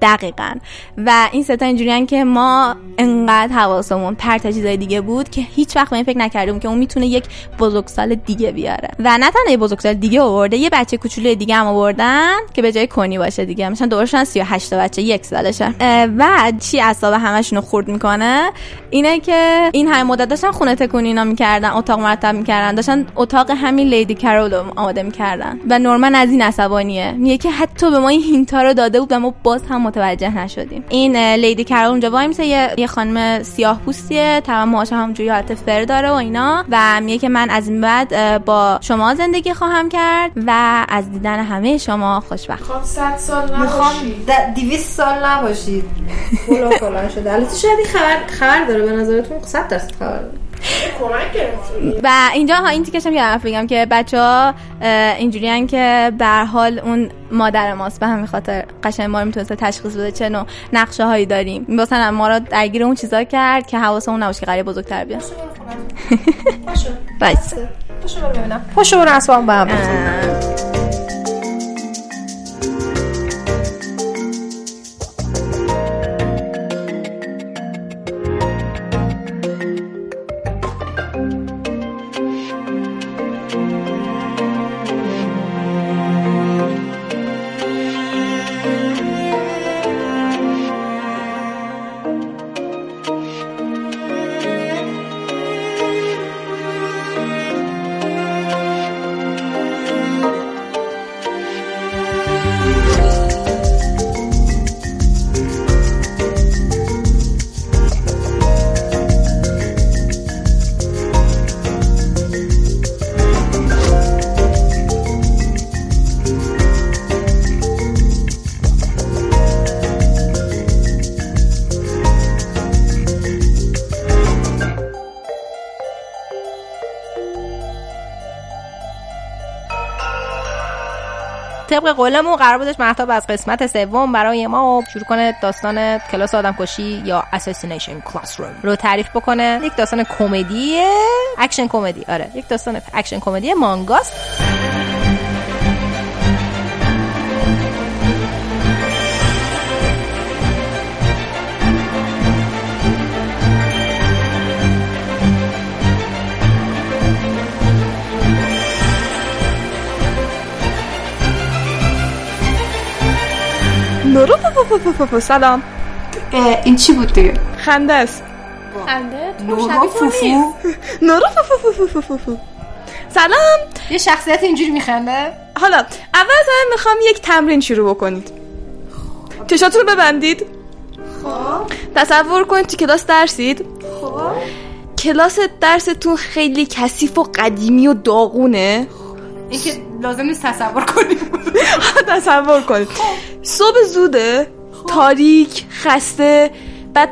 دقیقا. و این ستا اینجوریان که ما انقدر حواسمون پرت چیزای دیگه بود که هیچ وقت به این فکر نکردیم که اون می‌تونه یک بزرگسال دیگه بیاره. و نه تنها یه بزرگسال دیگه آورده یه بچه کوچولوی دیگه هم آوردن که به جای کنی باشه دیگه. مثلا دورشون 38 تا بچه یک سالشه و چی اعصاب همشون رو خورد می‌کنه؟ اینه که این همه مدت داشتن خونه تکونی اینا می‌کردن اتاق مرتب می‌کردن داشتن اتاق همین لیدی کرول رو آماده می‌کردن. و نورمن از این عصبانیه. میگه که حتی به ما این هینتا رو داده بود و ما باز هم متوجه نشدیم. این لیدی کرول اونجا وای میسه یه, یه خانم سیاه پوستیه تمام موهاش همونجوری حالت فر داره و اینا. و میگه که من از این بعد با شما زندگی خواهم کرد و از دیدن همه شما خوشبخت. خب صد سال می‌خوام نباشی د- دیویست سال نباشید. فلان فلان شده. البته شاید این خبر خبر داره. به نظرتون صد درصد خبر داره. و اینجا ها این تیکشم یه حرف بگم که بچه ها اینجوری که به هر حال اون مادر ماست. به همین خاطر قشنگ ما رو می‌تونسته تشخیص بده چه نوع نقشه هایی داریم. مثلا ما رو درگیر اون چیزا کرد که حواسمون نباشه که قریه بزرگتر بیاد. پاشو برو ببینم پاشو برو اسبام با هم. طبق قولمون قرار بودش مهتاب از قسمت سوم برای ما شروع کنه داستان کلاس آدم کشی یا Assassination Classroom رو تعریف بکنه. یک داستان کمدی اکشن کمدی آره یک داستان اکشن کمدی مانگاست. سلام. این چی بود دیگه؟ خنده است. خنده؟ نورا فوفو. نورو پو سلام. یه شخصیت اینجوری میخنده؟ حالا اول از همه می‌خوام یک تمرین شروع بکنید. چشاتون رو ببندید تصور کنید تو کلاس درسید. کلاس درستون خیلی کثیف و قدیمی و داغونه. این که لازم نیست تصور کنیم. تصور کنید صبح زوده تاریک خسته بعد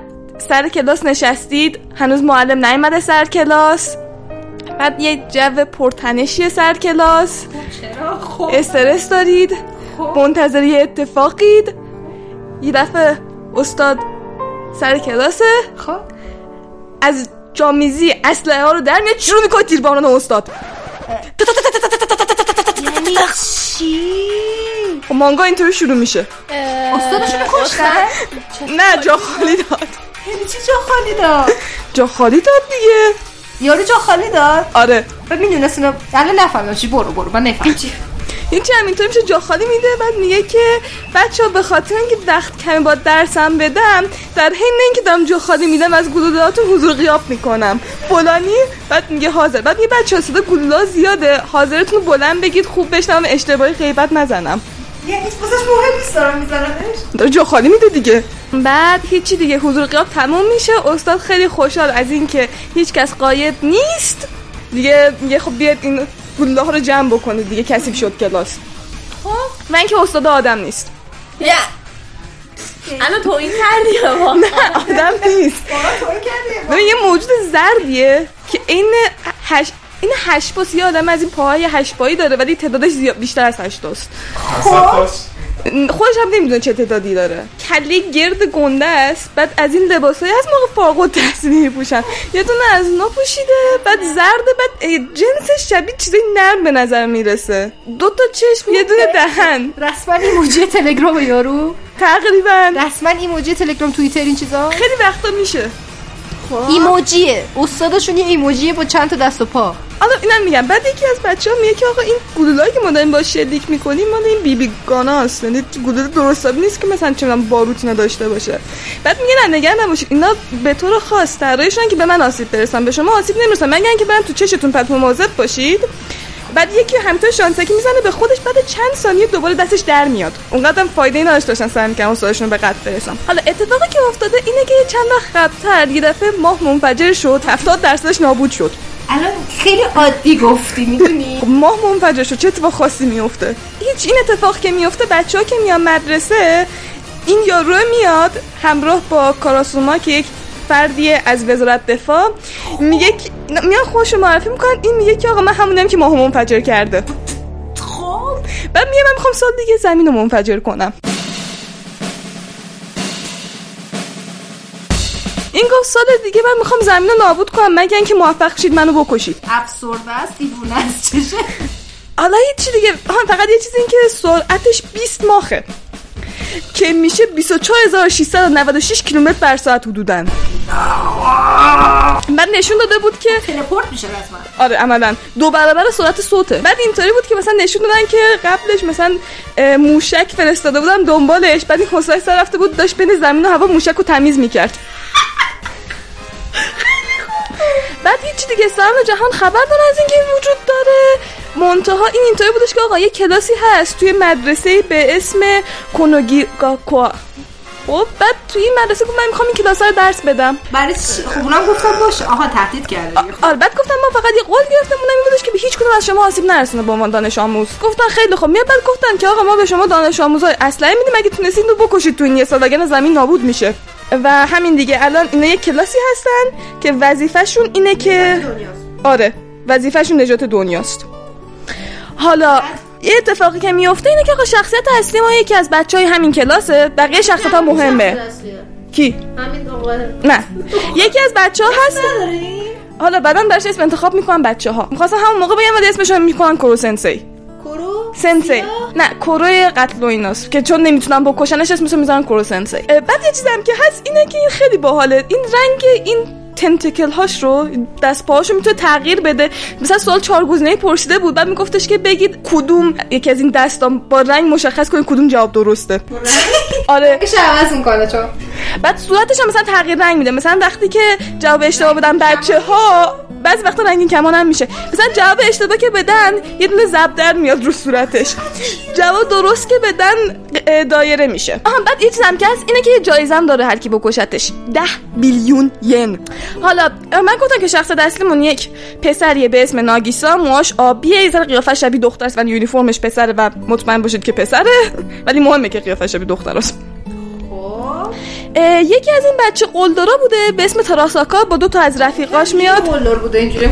سر کلاس نشستید هنوز معلم نیومده سر کلاس. بعد یه جو پرتنشی سر کلاس. استرس دارید. منتظر یه اتفاقید. یه دفعه استاد سر کلاسه. خب. از جامیزی اسلحه ها رو در میاد شروع می‌کنه تیر استاد. چی مانگا اینطوری شروع میشه استادشونو کشتن نه جا خالی داد یعنی چی جا خالی داد جا خالی داد دیگه یارو جا خالی داد آره بعد می‌دونست اینا الان نفهمیدم چی برو برو من نفهم چی این چه همینطور میشه جا خالی میده؟ بعد میگه که بچه ها به خاطر اینکه وقت کمی با درسم بدم در حین اینکه دارم جا خالی میدم از گلولهاتون حضور غیاب می‌کنم. فلانی بعد میگه حاضر. بعد میگه بچه ها صدا گلوله زیاده. حاضرتون رو بلند بگید خوب بشنم اشتباهی غیبت نزنم. یعنی واسش مهم نیست دارم میزنمش. داره جا خالی میده دیگه. بعد هیچی دیگه. حضور غیاب تموم میشه. استاد خیلی خوشحال از اینکه هیچ کس قایب نیست. دیگه میگه خب بیاد این گلوله ها رو جمع بکنید دیگه کثیف شد کلاس. خب. من که استاد آدم نیست. الان تو این کردی نه آدم نیست. ببین یه موجود زردیه که این هش این هشت پاست یه آدم از این پاهای هشت پایی داره ولی تعدادش زیاد بیشتر از هشت است خودش هم نمی‌دونه چه تعدادی داره. کله گرد گنده است بعد از این لباسایی از موقع فارغ التحصیلی میپوشن یه دونه از اونا پوشیده بعد زرده بعد جنسش شبیه چیزای نرم به نظر می‌رسه. دو تا چشم یه دونه دهن. رسما ایموجی تلگرام یارو. تقریبا. رسما ایموجی تلگرام توییتر این چیزا؟ خیلی وقتا میشه. ایموجیه استادشون یه ایموجیه با چند تا دست و پا. حالا اینم میگم بعد یکی از بچه ها میگه که آقا این گلولایی که ما داریم با شلیک می‌کنیم مال این بیبی گاناست یعنی گلوله درست نیست که مثلا چه باروت اینا داشته باشه. بعد میگه نه نگران نباشید اینا به طور خاص طراحیشون که به من آسیب برسن به شما آسیب نمی‌رسن. مگر اینکه برن تو چشتون پس مواظب باشید؟ بعد یکی همینطور شانسکی می‌زنه به خودش بعد چند ثانیه دوباره دستش در میاد. اونقدر فایده ای نداشت داشتن سعی می‌کنن به قطع برسن. حالا اتفاقی که افتاده اینه که چند وقت قبلتر یه دفعه ماه منفجر شد 70 درصدش نابود شد. الان خیلی عادی گفتی می‌دونی؟ خب ماه منفجر شد چه اتفاق خاصی میفته هیچ این اتفاق که میفته بچه ها که میان مدرسه این یارو میاد همراه با کاراسوما که یک فردی از وزارت دفاع. میگه میان خوش معرفی می‌کنن. این میگه که آقا من همونم که ماهو منفجر کرده. خب. بعد میگه من می‌خوام سال دیگه زمین رو منفجر کنم. این گفت سال دیگه من می‌خوام زمین رو نابود کنم. مگه اینکه موفق شید منو بکشید. ابسورد است دیوونه است. چشه حالا چی دیگه فقط یه چیزی این که سرعتش 20 ماخه. که میشه 24696 کیلومتر بر ساعت حدودن من نشون داده بود که تلپورت میشه رسما آره عملا. دو برابر سرعت صوته. بعد اینطوری بود که مثلا نشون دادن که قبلش مثلا موشک فرستاده بودن دنبالش. بعد این حسای سر رفته بود داشت بین زمین و هوا موشک رو تمیز می‌کرد. بعد هیچ دیگه سرم جهان خبر داره از اینکه وجود داره. منتها این اینطوری بودش که آقا یه کلاسی هست توی مدرسه به اسم کنوگیگاکوا خب بعد توی این مدرسه گفت من می‌خوام این کلاس رو درس بدم. برای خب اونم گفتم باشه. آها تهدید کرده آره بعد گفتم ما فقط یه قول گرفتم. اونم این بودش که به هیچ کدوم از شما آسیب نرسونه به عنوان دانش آموز. گفتن خیلی خوب. میاد بعد گفتن که آقا ما به شما دانش آموزای اسلحه میدیم. اگه تونستین رو بکشید تو این یه سال وگرنه زمین نابود میشه. و همین دیگه. الان اینا یه کلاسی هستن که وظیفهشون اینه که آره. وظیفهشون نجات دنیاست. حالا یه اتفاقی که میفته اینه که آقا شخصیت اصلی ما یکی از بچه های همین کلاسه. بقیه شخصیت ها مهمه. کی؟ نه. یکی از بچه ها هست. حالا بعدا برش اسم انتخاب می‌کنن بچه ها می‌خواستن همون موقع بگم ولی اسمش می‌کنن کرو سنسی. کرو سنسی. نه کروی قتل و ایناست. که چون نمی‌تونن بکشنش اسمش می‌ذارن کرو سنسی. بعد یه چیزی هم که هست اینه که این خیلی باحاله. این رنگ این تنتکل هاش رو دست پاهاشو می‌تونه تغییر بده. مثلا سوال چهار گزینه پرسیده بود. بعد میگفتش که بگید کدوم یکی از این دستام با رنگ مشخص کنید کدوم جواب درسته. آره. عوض می‌کنه چون. بعد صورتش هم مثلا تغییر رنگ میده. مثلا وقتی که جواب اشتباه بدن بچه ها بعضی وقتا رنگین کمان هم میشه. مثلا جواب اشتباه که بدن یه دونه زبدر میاد رو صورتش. جواب درست که بدن دایره میشه. آها بعد یه چیزم که هست اینه که یه جایزم داره هر کی بکشتش. 10 بیلیون ین. حالا من گفتم که شخص اصلیمون یک پسریه به اسم ناگیسا موهاش آبیه یه ذره قیافش شبیه دختر است ولی یونیفرمش پسره و مطمئن باشید که پسره. ولی مهمه که قیافش شبیه دختر است. یکی از این بچه قلدرا بوده به اسم تراساکا با دو تا از رفیقاش میاد. قلدر بوده؟ اینجوری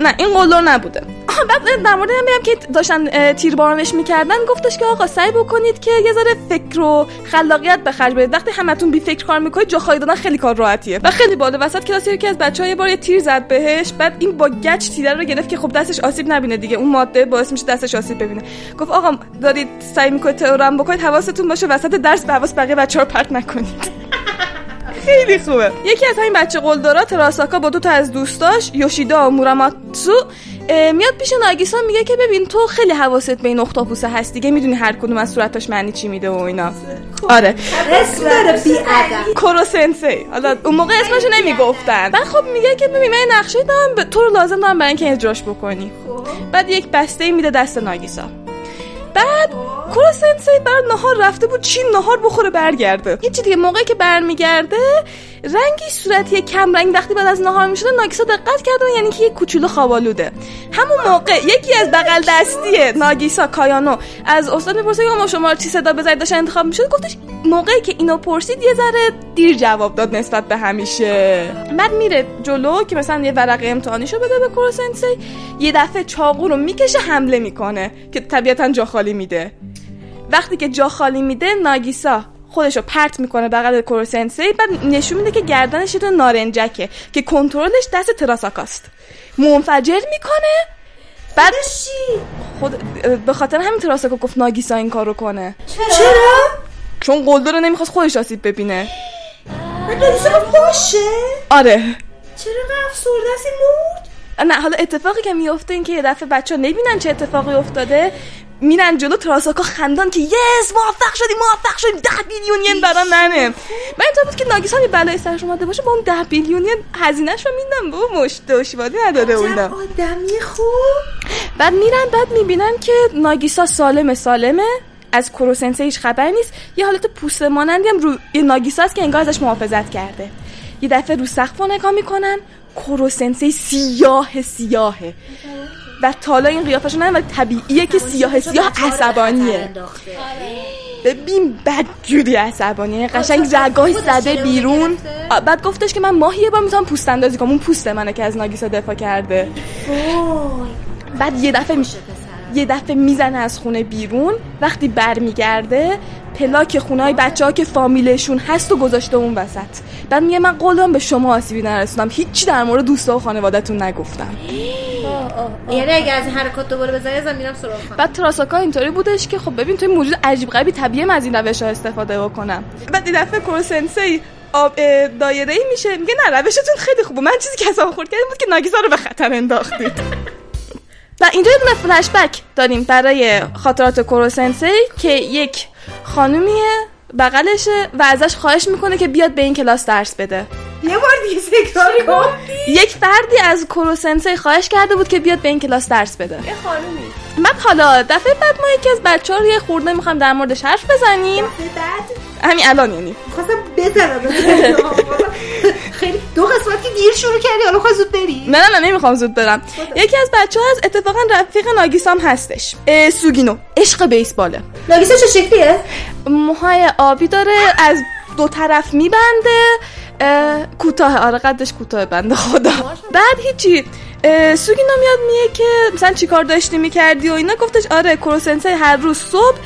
نه این قلدر نبوده. آها بعد در مورد هم که داشتن تیربارانش می‌کردن گفتش که آقا سعی بکنید که یه ذره فکر و خلاقیت به خرج بدید. وقتی همتون بی فکر کار می‌کنید جا خالی دادن خیلی کار راحتیه. و خیلی باده وسط کلاس یکی از بچه‌ها یه بار یه تیر زد بهش بعد این با گچ تیر رو گرفت که خب دستش آسیب نبینه دیگه. اون ماده باعث میشه دستش آسیب ببینه. گفت آقا دارید سعی می‌کنید تئورم بکنید حواستون باشه وسط درس به حواس بقیه بچه‌ها رو پرت نکنید. خیلی خوبه. یکی از همین بچه قلدرا تراساکا با دو تا از دوستاش یوشیدا و موراماتسو میاد پیش ناگیسا میگه که ببین تو خیلی حواست به این اختاپوسه هست دیگه می‌دونی هر کدوم از صورتاش معنی چی میده و اینا. آره. اسم داره بی کرو سنسی حالا اون موقع اسمشو نمی‌گفتن. بعد خب میگه که ببین من نقشه دارم تو رو لازم دارم برای اینکه اجراش بکنی. بعد یک بسته میده دست ناگیسا. بعد کورا سنسی برای نهار رفته بود چین نهار بخوره برگرده. یه دیگه موقعی که برمیگرده رنگی صورتی کم رنگ وقتی بعد از نهار می‌شده ناگیسا دقت کرده یعنی که یه کوچولو خوابالوده همون موقع یکی از بغل دستی ناگیسا کایانو از استاد می‌پرسه که ما شما چی صدا بزنید داشت انتخاب می‌شد؟ گفتش موقعی که اینو پرسید یه ذره دیر جواب داد نسبت به همیشه. بعد میره جلو که مثلا یه ورقه امتحانیشو بده به سنسی یه دفعه چاقو رو می‌کشه حمله می‌کنه که طبیعتا جا خالی میده. وقتی که جا خالی میده ناگیسا خودش رو پرت می‌کنه بغل کوروسنسی بعد نشون میده که گردنش یه نارنجکه که کنترلش دست تراساکاست. منفجر می‌کنه. بعد خود به خاطر همین تراساکا گفت ناگیسا این کارو کنه. چرا؟ چون قلدر رو نمی‌خواست خودش آسیب ببینه. ناگیسا باشه. آره. چرا افسرده است مرد؟ نه حالا اتفاقی که میفته این که یه دفعه بچه ها نبینن چه اتفاقی افتاده. میرن جلو تراساکا خندان که یس موفق شدیم موفق شدیم. ده بیلیون ین برام ننه من اینطور بود که ناگیسان یه بلای سرش اومده باشه با اون ده بیلیون ین هزینهش رو میدم با مش دشواری نداره اونا. آدمی خوب. بعد میرن بعد می‌بینن که ناگیسا سالم سالمه. از کروسنسه هیچ خبر نیست. یه حالت پوست مانندی هم رو یه ناگیسا است که انگار ازش محافظت کرده. یه دفعه رو سقف نگاه می‌کنن. کروسنسه سیاه سیاهه. و تالا این قیافش نه ولی طبیعیه که سیاه سیاه عصبانیه. ببین بد جوری عصبانیه. قشنگ رگاهی زده بیرون. بعد گفتش که من ماهی یه بار می‌تونم پوست اندازی کنم. اون پوست منه که از ناگیسا دفاع کرده. بعد یه دفعه میشه یه دفعه می‌زنه از خونه بیرون وقتی برمیگرده پلاک خونه های بچه ها که فامیلشون هست و گذاشته اون وسط. بعد میگه من قولم به شما آسیبی نرسونم. هیچی در مورد دوستا و خانوادتون نگفتم. یعنی اگه از حرکات دوباره بزنی ازم میرم سراغ بعد تراساکا اینطوری بودش که خب ببین توی موجود عجیب غریبی طبیعی از این روش ها استفاده بکنم. بعد این دفعه کروسنسی آب دایره ای میشه. میگه نه روشتون خیلی خوبه. من چیزی که اصلا خورد کردم بود که ناگیزا رو به خطر انداختید. و اینجا یه دونه فلش بک داریم برای خاطرات کروسنسی که یک خانومیه بغلشه و ازش خواهش می‌کنه که بیاد به این کلاس درس بده. یه بار دیگه تکرار کن یک فردی از کروسنسی خواهش کرده بود که بیاد به این کلاس درس بده. یه خانومی. بعد حالا دفعه بعد ما یکی از بچه ها رو یه خورده می‌خوام در موردش حرف بزنیم. بعد؟ همین الان یعنی. خواستم بزنم دو قسمت که دیر شروع کردی حالا خواهی زود بری؟ نه نه نه نمی‌خوام زود برم. یکی از بچه ها از اتفاقا رفیق ناگیسام هستش سوگینو عشق بیسباله. ناگیسا چه شکلیه؟ موهای آبی داره از دو طرف میبنده اه، کوتاه آره قدش کوتاه بنده خدا. بعد هیچی اه، سوگینا میاد میگه که مثلا چیکار داشتی می‌کردی و اینا. گفتش آره کروسنسای هر روز صبح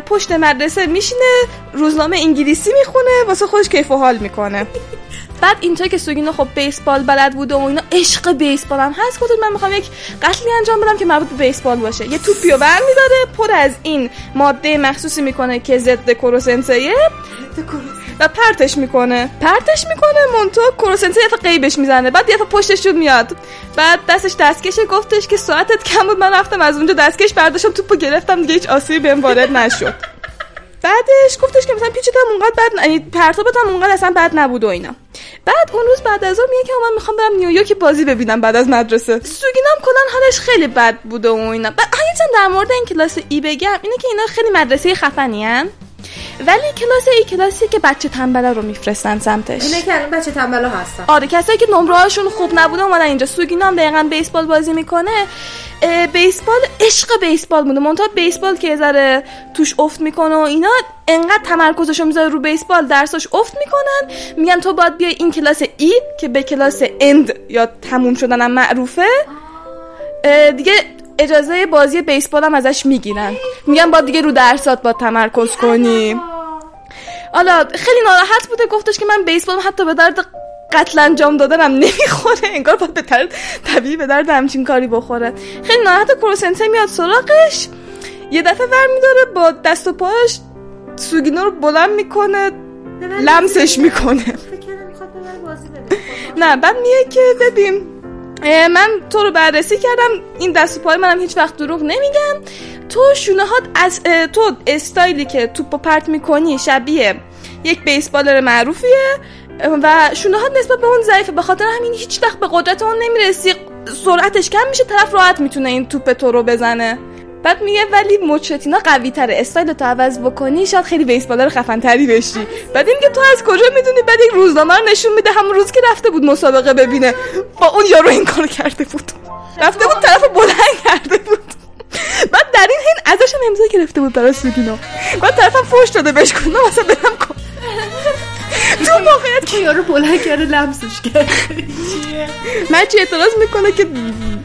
پشت مدرسه میشینه روزنامه انگلیسی می‌خونه واسه خودش کیف و حال می‌کنه. بعد اینطور که سوگینو خب بیسبال بلد بوده و اینا عشق بیسبال هم هست. گفتم من می‌خوام یک قتلی انجام بدم که مربوط به بیسبال باشه. یه توپی رو برمیداره پر از این ماده مخصوصی می‌کنه که ضد کروسنسیه. و پرتش می‌کنه. پرتش می‌کنه مونتو کروسنسه یه قیبش می‌زنه. بعد یه پشتش رو میاد. بعد دستش دستکشه. گفتش که ساعتت کم بود من رفتم از اونجا دستکش برداشتم توپو گرفتم دیگه هیچ آسیبی بهم وارد نشد. بعدش گفتش که مثلا پیچت هم اونقدر بد یعنی پرتابت هم اونقدر اصلا بد نبود و اینا. بعد اون روز بعد از ظهر میگه که من می‌خوام برم نیویورک بازی ببینم بعد از مدرسه. سوگینام کلا حالش خیلی بد بوده و اینا. بعد در مورد این کلاس ای بگم اینه که اینا خیلی مدرسه خفنی هن. ولی کلاس ای کلاسی که بچه تنبلا رو میفرستن سمتش. اینه که الان بچه تنبلا هستن. آره کسایی که نمره هاشون خوب نبوده اومدن اینجا. سوگینا هم دقیقا بیسبال بازی می‌کنه. بیسبال عشق بیسبال بوده. منتها بیسبال که ذره توش افت می‌کنه و اینا انقدر تمرکزشو می‌ذاره رو بیسبال. درساش افت می‌کنن. میگن تو باید بیای این کلاس ای که به کلاس اند یا تموم شدن هم معروفه دیگه اجازه بازی بیسبال هم ازش می‌گیرن. میگن باید دیگه رو درسات با تمرکز کنی حالا خیلی ناراحت بوده گفتش که من بیسبال حتی به درد قتل انجام دادنم نمی‌خوره. انگار باید به درد طبیعی به درد همچین کاری بخوره. خیلی ناراحت کروسنته میاد سراغش. یه دفعه ور میداره با دست و پاش سوگینو رو بلند می‌کنه لمسش می‌کنه. نه بعد میگه که ببین من تو رو بررسی کردم. این دست و پای منم هیچ وقت دروغ نمیگم. تو شونه از تو استایلی که توپ و پرت می‌کنی شبیه یک بیسبالر معروفیه. و شونه نسبت به اون ضعیفه. به خاطر همین هیچ وقت به قدرت اون نمی‌رسی. سرعتش کم میشه طرف راحت می‌تونه این توپ تو رو بزنه. بعد میگه ولی مچتینا قوی تره استایل تو عوض بکنی شاید خیلی بیسبالر خفن تری بشی. بعد این که تو از کجا می‌دونی؟ بعد یک روزنامه رو نشون میده همون روز که رفته بود مسابقه ببینه. با اون یارو این کار کرده بود. رفته بود طرف بلند کرده بود. بعد در این حین ازش هم امضا گرفته بود برای سوگینا بعد طرفم فوش داده بهش کنه مثلا برم کن تو واقعیت که یارو بلند کرده لمسش کرد مچی اعتراض می‌کنه که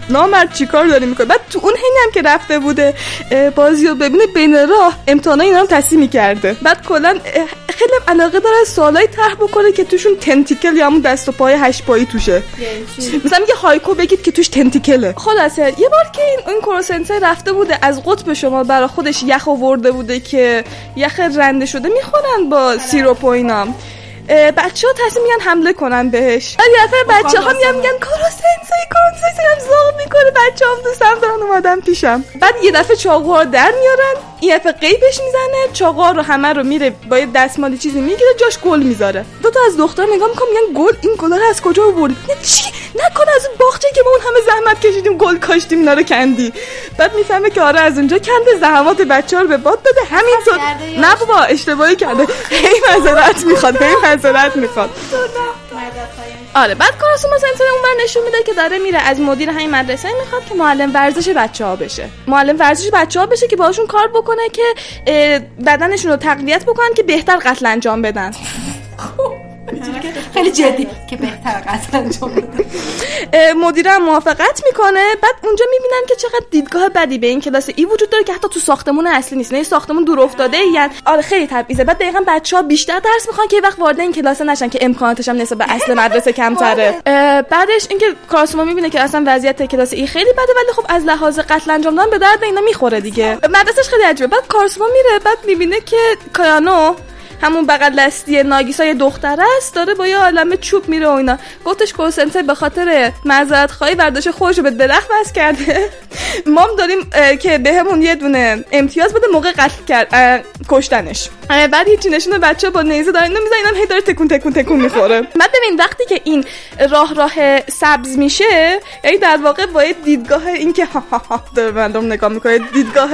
نامرد چی کار داری می‌کنه. بعد تو اون حینی هم که رفته بوده بازی رو ببینه بین راه امتحانای اینا هم تصحیح می‌کرده. بعد کلا خیلی علاقه داره سوالای طرح بکنه که توشون تنتیکل یا همون دست و پای هشت پایی توشه. مثلا میگه هایکو بگید که توش تنتیکله خلاصه یه بار که این این کروسنسه رفته بوده از قطب شما برای خودش یخ آورده بوده که یخ رنده شده می‌خورن با سیروپ و اینا. بچه ها تصمیم میگن حمله کنن بهش. یه دفعه بچه ها میگن میگن کروسنسه می‌کنه زاغ می‌کنه. بچه هم دوستم دارن اومدن پیشم. بعد یه دفعه چاقوها در میارن این دفعه قیبش می‌زنه چاقوها رو همه رو میره با یه دستمالی چیزی می‌گیره جاش گل می‌ذاره. دو تا از دختر نگاه می‌کنم میگن گل این گلا رو از کجا آوردی؟ چی؟ نکنه از اون باغچه که ما اون همه زحمت کشیدیم گل کاشتیم اینا رو کندی. بعد می‌فهمه که آره از اونجا کنده زحمات بچه رو به باد داده همینطور نه بابا اشتباهی کرده. هی معذرت می‌خواد هی معذرت می‌خواد. آره بعد کاراسوما سنتر اونور نشون میده که داره میره. از مدیر همین مدرسه می‌خواد که معلم ورزش بچه ها بشه. معلم ورزش بچه ها بشه که باشون کار بکنه که بدنشون رو تقویت بکنن که بهتر قتل انجام بدن. خیلی جدی. که بهتر قتل انجام مدیرم موافقت می‌کنه. بعد اونجا می‌بینن که چقدر دیدگاه بدی به این کلاس ای وجود داره که حتی تو ساختمون اصلی نیست. نه ساختمون دور افتاده یعنی آره خیلی تبعیضه. بعد دقیقا بچه ها بیشتر درس می‌خوان که وقت وارد این کلاس نشن که امکاناتش هم نسبت به اصل مدرسه کمتره. بعدش اینکه کارسوما می‌بینه که اصلا وضعیت کلاس ای خیلی بده ولی خب از لحاظ قتل انجام دادن به درد اینا می‌خوره دیگه. مدرسهش خیلی عجیبه. بعد کارسوما میره بعد می‌بینه که کایانو همون بغل دستی ناگیسا یه دختر است داره با یه عالمه چوب میره و اینا. گفتش کورسنته به خاطر معذرت خواهی برداشت خودش به درخت بس کرده. مام داریم که بهمون یه دونه امتیاز بده موقع قتل کرد کشتنش. بعد هیچی نشونه بچه با نیزه داره اینو می‌زنه اینم هی داره تکون تکون تکون می‌خوره. بعد ببین وقتی که این راه راه سبز میشه یعنی در واقع با دیدگاه این که ها ها ها داره مردم نگاه می‌کنه دیدگاه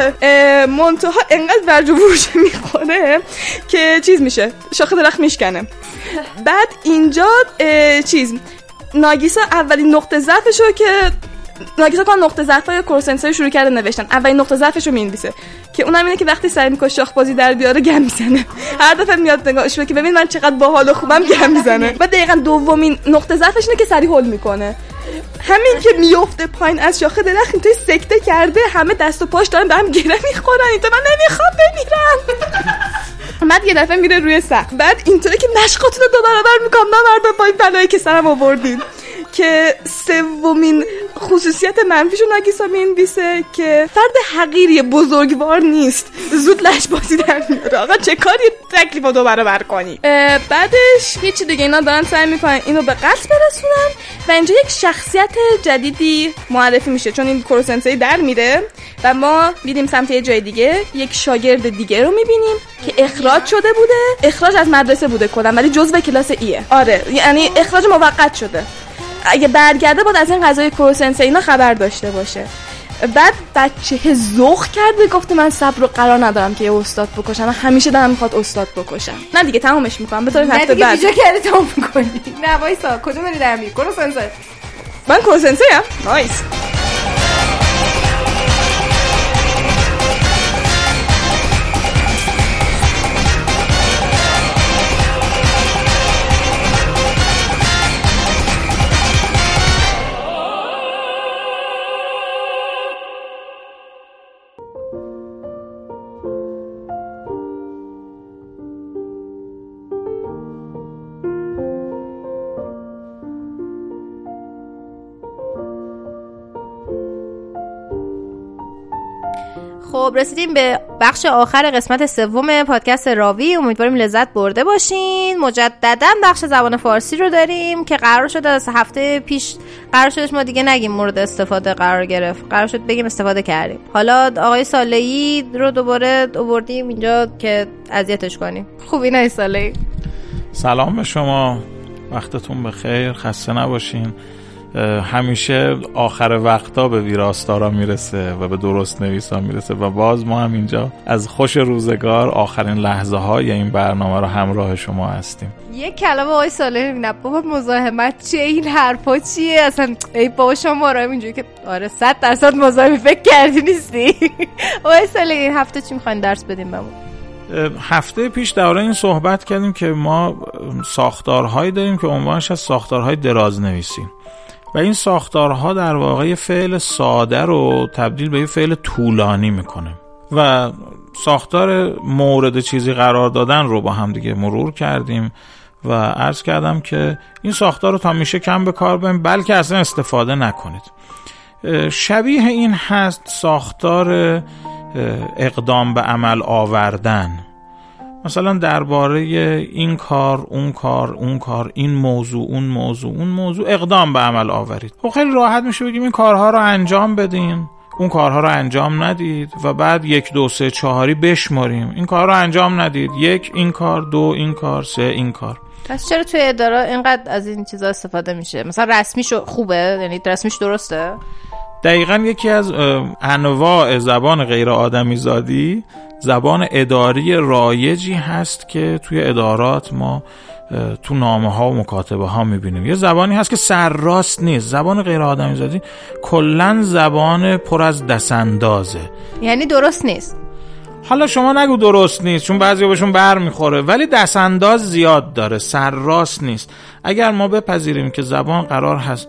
منتها انقدر ورج می‌خوره که چیز میشه شاخه درخت میشکنه. بعد اینجا چیز ناگیسا اولین نقطه ضعفشو که ناگیسا کان نقطه ضعف های کورسنسای شروع کرده نوشتن. اولین نقطه ضعفش رو می‌نویسه که اونم اینه که وقتی سعی می‌کنه شاخ بازی در بیاره گم می‌زنه. هر دفعه میاد نگاهش که ببین من چقدر باحال و خوبم گم می‌زنه. و دقیقا دومین نقطه ضعفش اینه که سری هول می‌کنه. همین که میفته پایین از شاخه درخت توی سکته کرده همه دست و پاش دارن به هم گره می‌خورن این من نمی‌خوام بمیرم. بعد یه دفعه میره روی سقف. بعد اینطوری که مشقاتون رو دو برابر می‌کنم. نه با این بلایی که سرم آوردین. که سومین خصوصیت منفیشو ناگیسا می‌نویسه که فرد حقیری بزرگوار نیست. زود لش بازی در میاره. آقا چه کاری تکلیف دو برابر کنی؟ بعدش هیچی دیگه اینا دارن سعی می‌کنن اینو به قصد برسونن و اینجا یک شخصیت جدیدی معرفی میشه چون این کروسنسی در میره و ما میریم سمت یه جای دیگه. یک شاگرد دیگه رو می‌بینیم که اخراج شده بوده. اخراج از مدرسه بوده کلا ولی جزء کلاس ایه. آره یعنی اخراج موقت شده. اگه برگرده بود از این غذای کروسنس اینا خبر داشته باشه. بعد بچه زخ کرده گفته من صبر رو قرار ندارم که یه استاد بکشم من همیشه دارم می‌خواد استاد بکشم. نه دیگه تمامش می‌کنم. بذار هفته بعد. دیگه کردی تمام می‌کنی. نه وایسا کجا داری در میری کروسنسه. من کروسنسه ام. نایس خب رسیدیم به بخش آخر قسمت سوم پادکست راوی. امیدواریم لذت برده باشین. مجددا بخش زبان فارسی رو داریم که قرار شد از هفته پیش قرار شدش ما دیگه نگیم مورد استفاده قرار گرفت. قرار شد بگیم استفاده کردیم. حالا آقای سالهی رو دوباره آوردیم اینجا که اذیتش کنیم. خوبی نه سالهی سلام به شما. وقتتون بخیر. خسته نباشین. همیشه آخر وقتا به ویراستارا می‌رسه و به درست نویسا می‌رسه و باز ما هم اینجا از خوش روزگار آخرین لحظه های این برنامه رو همراه شما هستیم. یه کلمه آقای ساله نه بابا مزاحمت چیه؟ این حرفا چیه؟ اصلا ای بابا شما را اینجوری که آره صد درصد مزاحمی فکر کردی نیستی؟ آقای ساله این هفته چی می‌خواین درس بدیم بمون هفته پیش درباره این صحبت کردیم که ما ساختارهایی داریم که عنوانش از ساختارهای دراز نویسیم و این ساختارها در واقع فعل ساده رو تبدیل به یه فعل طولانی می‌کنه. و ساختار مورد چیزی قرار دادن رو با هم دیگه مرور کردیم و عرض کردم که این ساختار رو تا میشه کم به کار بریم بلکه اصلا استفاده نکنید. شبیه این هست ساختار اقدام به عمل آوردن. مثلا درباره این کار اون کار اون کار این موضوع اون موضوع اون موضوع اقدام به عمل آورید. خب خیلی راحت میشه بگیم این کارها رو انجام بدین. اون کارها رو انجام ندید و بعد یک دو سه چهاری بشماریم این کار رو انجام ندید. یک این کار دو این کار سه این کار. پس چرا توی اداره اینقدر از این چیزا استفاده میشه؟ مثلا رسمیش خوبه؟ یعنی رسمیش درسته؟ دقیقا یکی از انواع زبان غیر آدمی زادی زبان اداری رایجی هست که توی ادارات ما تو نامه ها و مکاتبه ها می‌بینیم. یه زبانی هست که سرراست نیست. زبان غیر آدمی زادی کلا زبان پر از دستاندازه. یعنی درست نیست. حالا شما نگو درست نیست چون بعضی بهشون بر می‌خوره. ولی دستانداز زیاد داره سرراست نیست. اگر ما بپذیریم که زبان قرار هست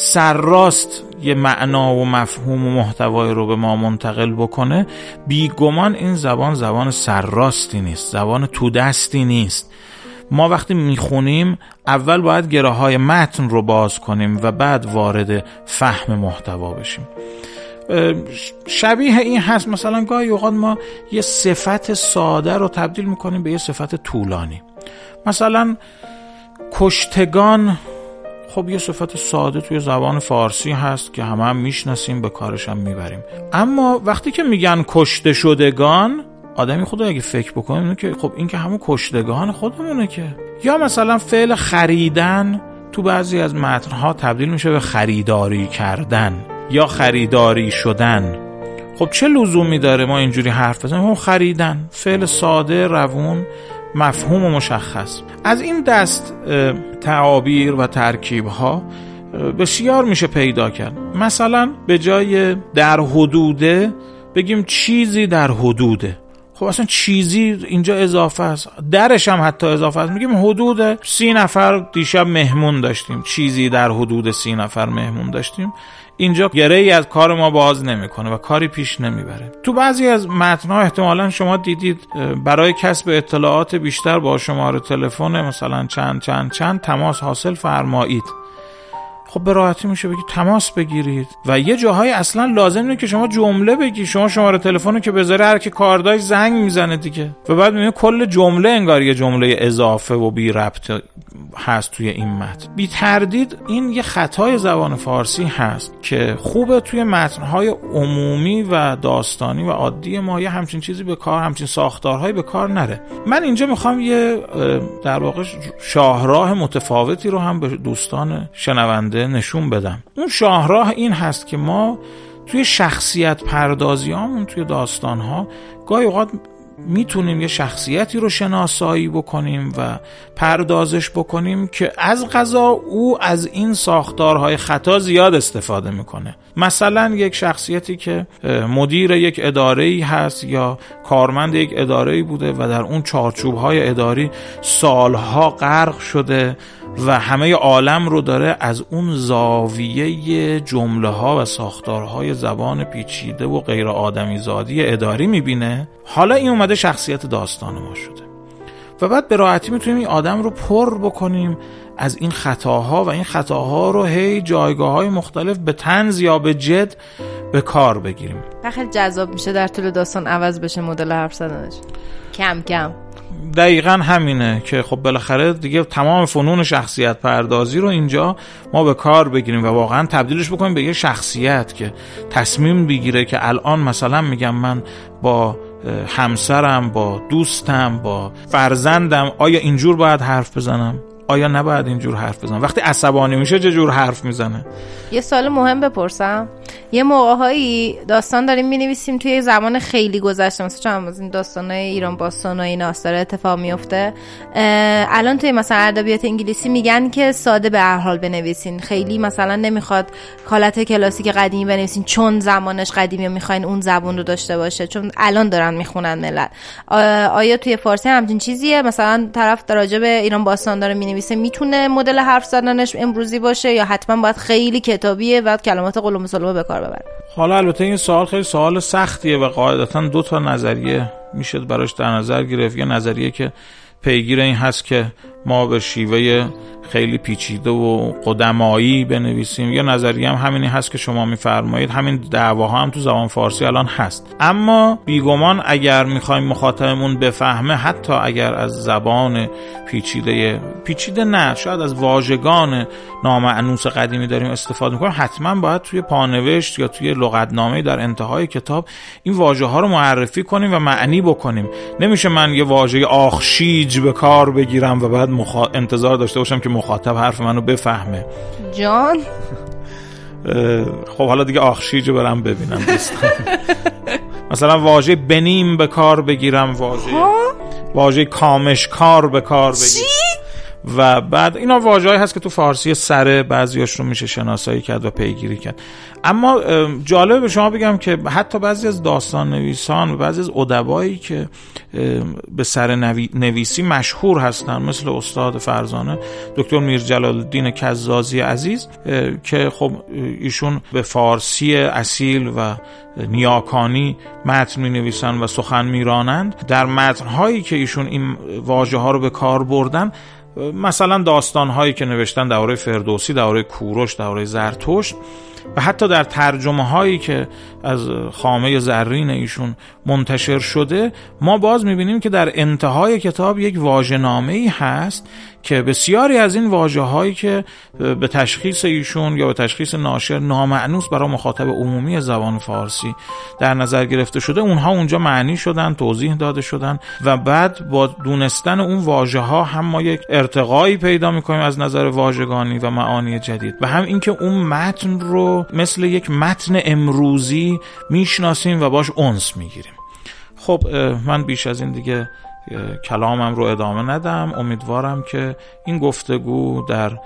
سرراست یه معنا و مفهوم و محتوای رو به ما منتقل بکنه بیگمان این زبان زبان سرراستی نیست زبان تو دستی نیست. ما وقتی می‌خونیم اول باید گره های متن رو باز کنیم و بعد وارد فهم محتوا بشیم. شبیه این هست مثلا گاهی اوقات ما یه صفت ساده رو تبدیل می‌کنیم به یه صفت طولانی. مثلا کشتگان خب یه صفت ساده توی زبان فارسی هست که همه هم می‌شناسیم به کارش هم می‌بریم. اما وقتی که میگن کشته شدگان آدمی خدا اگه فکر بکنیم که خب این که همون کشتگان خودمونه که. یا مثلا فعل خریدن تو بعضی از متنها تبدیل میشه به خریداری کردن یا خریداری شدن. خب چه لزومی داره ما اینجوری حرف بزنیم؟ هم خریدن فعل ساده روون. مفهوم و مشخص. از این دست تعابیر و ترکیب ها بسیار میشه پیدا کرد. مثلا به جای در حدوده بگیم چیزی در حدوده. خب اصلا چیزی اینجا اضافه است. درش هم حتی اضافه است. میگیم حدود سی نفر دیشب مهمون داشتیم. چیزی در حدود سی نفر مهمون داشتیم. اینجا گره ای از کار ما باز نمی‌کنه و کاری پیش نمی‌بره. تو بعضی از متنها احتمالا شما دیدید برای کسب اطلاعات بیشتر با شماره تلفن مثلا چند چند چند تماس حاصل فرمایید. خب به راحتی میشه بگی تماس بگیرید. و یه جاهای اصلا لازم نیست که شما جمله بگی. شما شماره تلفن که بذاره هر کی کارداش زنگ می‌زنه دیگه. و بعد می‌بینی کل جمله انگار یه جمله اضافه و بی ربط هست توی این متن. بی تردید این یه خطای زبان فارسی هست که خوبه توی متنهای عمومی و داستانی و عادی ما یه همچین چیزی به کار همچین ساختارهایی به کار نره. من اینجا می‌خوام یه در واقع شاهراه متفاوتی رو هم به دوستان شنونده نشون بدم. اون شاهراه این هست که ما توی شخصیت پردازیامون توی داستانها گاهی اوقات می‌تونیم یه شخصیتی رو شناسایی بکنیم و پردازش بکنیم که از غذا او از این ساختارهای خطا زیاد استفاده می‌کنه. مثلا یک شخصیتی که مدیر یک اداره ای هست یا کارمند یک اداره ای بوده و در اون چارچوب های اداری سالها غرق شده و همه عالم رو داره از اون زاویه جمله ها و ساختارهای زبان پیچیده و غیر آدمی زادی اداری می‌بینه. حالا این اومده شخصیت داستان ما شده. و بعد به راحتی می‌تونیم این آدم رو پر بکنیم از این خطاها و این خطاها رو هی جایگاه های مختلف به تنز یا به جد به کار بگیریم. خیلی جذاب میشه در طول داستان عوض بشه مدل حرف زدنش. کم کم. دقیقا همینه که خب بالاخره دیگه تمام فنون شخصیت پردازی رو اینجا ما به کار بگیریم و واقعا تبدیلش بکنیم به یه شخصیت که تصمیم بگیره که الان مثلا میگم من با همسرم با دوستم با فرزندم. آیا اینجور باید حرف بزنم؟ آیا نباید اینجور حرف بزنم؟ وقتی عصبانی میشه چه جور حرف می‌زنه؟ یه سال مهم بپرسم. یه موقعهایی داستان داریم می‌نویسیم توی زمان خیلی گذشته. مثلا چند از این داستانای ایران باستان و اینا داره اتفاق میفته. الان توی مثلا ادبیات انگلیسی میگن که ساده به هر حال بنویسین. خیلی مثلا نمی‌خواد کالت کلاسیک قدیمی بنویسین چون زمانش قدیمی می‌خواین اون زبون رو داشته باشه. چون الان دارن می‌خونن ملت. آیا توی فارسی همچین چیزیه؟ مثلا طرف راجع به ایران باستان داره می‌تونه مدل حرف زدنش امروزی باشه یا حتما باید خیلی کتابیه و کلمات قلم سلمه به کار ببره. حالا البته این سوال خیلی سوال سختیه و قاعدتا دو تا نظریه میشه براش در نظر گرفت. یه نظریه که پیگیر این هست که ما به شیوه خیلی پیچیده و قدمایی بنویسیم. یا نظریه هم همینی هست که شما میفرمایید. همین دعواها هم تو زبان فارسی الان هست. اما بیگمان اگر می‌خوایم مخاطبمون بفهمه حتی اگر از زبان پیچیده پیچیده نه شاید از واژگان نامعنوس قدیمی داریم استفاده می‌کنیم حتما باید توی پانوشت یا توی لغتنامه در انتهای کتاب این واژه ها رو معرفی کنیم و معنی بکنیم. نمیشه من یه واژه آخشیج به کار بگیرم و بعد مخا... انتظار داشته باشم که مخاطب حرف منو بفهمه. جان. خب حالا دیگه آخشیج برم ببینم. مثلا واژه بنیم به کار بگیرم واژه واژه کامشکار به کار بگیرم. و بعد اینا واژه‌ای هست که تو فارسی سره بعضیاش رو میشه شناسایی کرد و پیگیری کرد. اما جالب به شما بگم که حتی بعضی از داستان نویسان و بعضی از ادبایی که به سر نویسی مشهور هستن مثل استاد فرزانه دکتر میر جلال الدین کزازی عزیز که خب ایشون به فارسی اصیل و نیاکانی متن می نویسن و سخن میرانند. در متنهایی که ایشون این واژه ها رو به کار بردن مثلا داستان هایی که نوشتن درباره فردوسی درباره کوروش درباره زرتشت و حتی در ترجمه هایی که از خامه زرین ایشون منتشر شده ما باز می‌بینیم که در انتهای کتاب یک واژه‌نامه ای هست که بسیاری از این واژه هایی که به تشخیص ایشون یا به تشخیص ناشر نامعنوس برای مخاطب عمومی زبان فارسی در نظر گرفته شده اونها اونجا معنی شدن توضیح داده شدن و بعد با دونستن اون واژه ها هم ما یک ارتقایی پیدا می‌کنیم از نظر واژگانی و معانی جدید. و هم اینکه اون متن رو مثل یک متن امروزی می‌شناسیم و باش اونس می‌گیریم. خب من بیش از این دیگه کلامم رو ادامه ندم. امیدوارم که این گفتگو در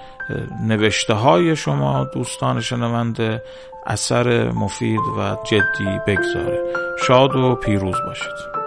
نوشته های شما دوستان شنونده اثر مفید و جدی بگذاره. شاد و پیروز باشید.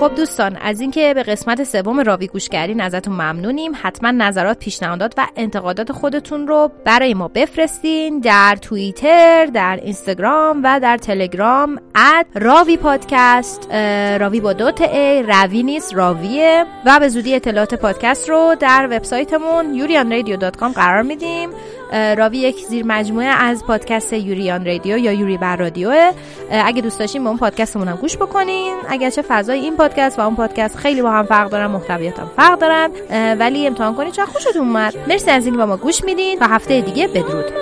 خب دوستان از اینکه به قسمت سوم راوی گوش کردین ازتون ممنونیم. حتما نظرات پیشنهادات و انتقادات خودتون رو برای ما بفرستین در توییتر در اینستاگرام و در تلگرام اد راوی پادکست راوی با دوت ای راوی نیست راویه. و به زودی اطلاعات پادکست رو در وبسایتمون یوریانرادیو.com قرار میدیم. راوی یک زیر مجموعه از پادکست یوریان رادیو یا یوری بر رادیو اگه دوست داشتین به اون پادکستمون هم گوش بکنین اگرچه فضای این پادکست و اون پادکست خیلی با هم فرق دارن محتویات فرق دارن ولی امتحان کنید چه خوشتون اومد مرسی از اینکه با ما گوش میدین تا هفته دیگه بدرود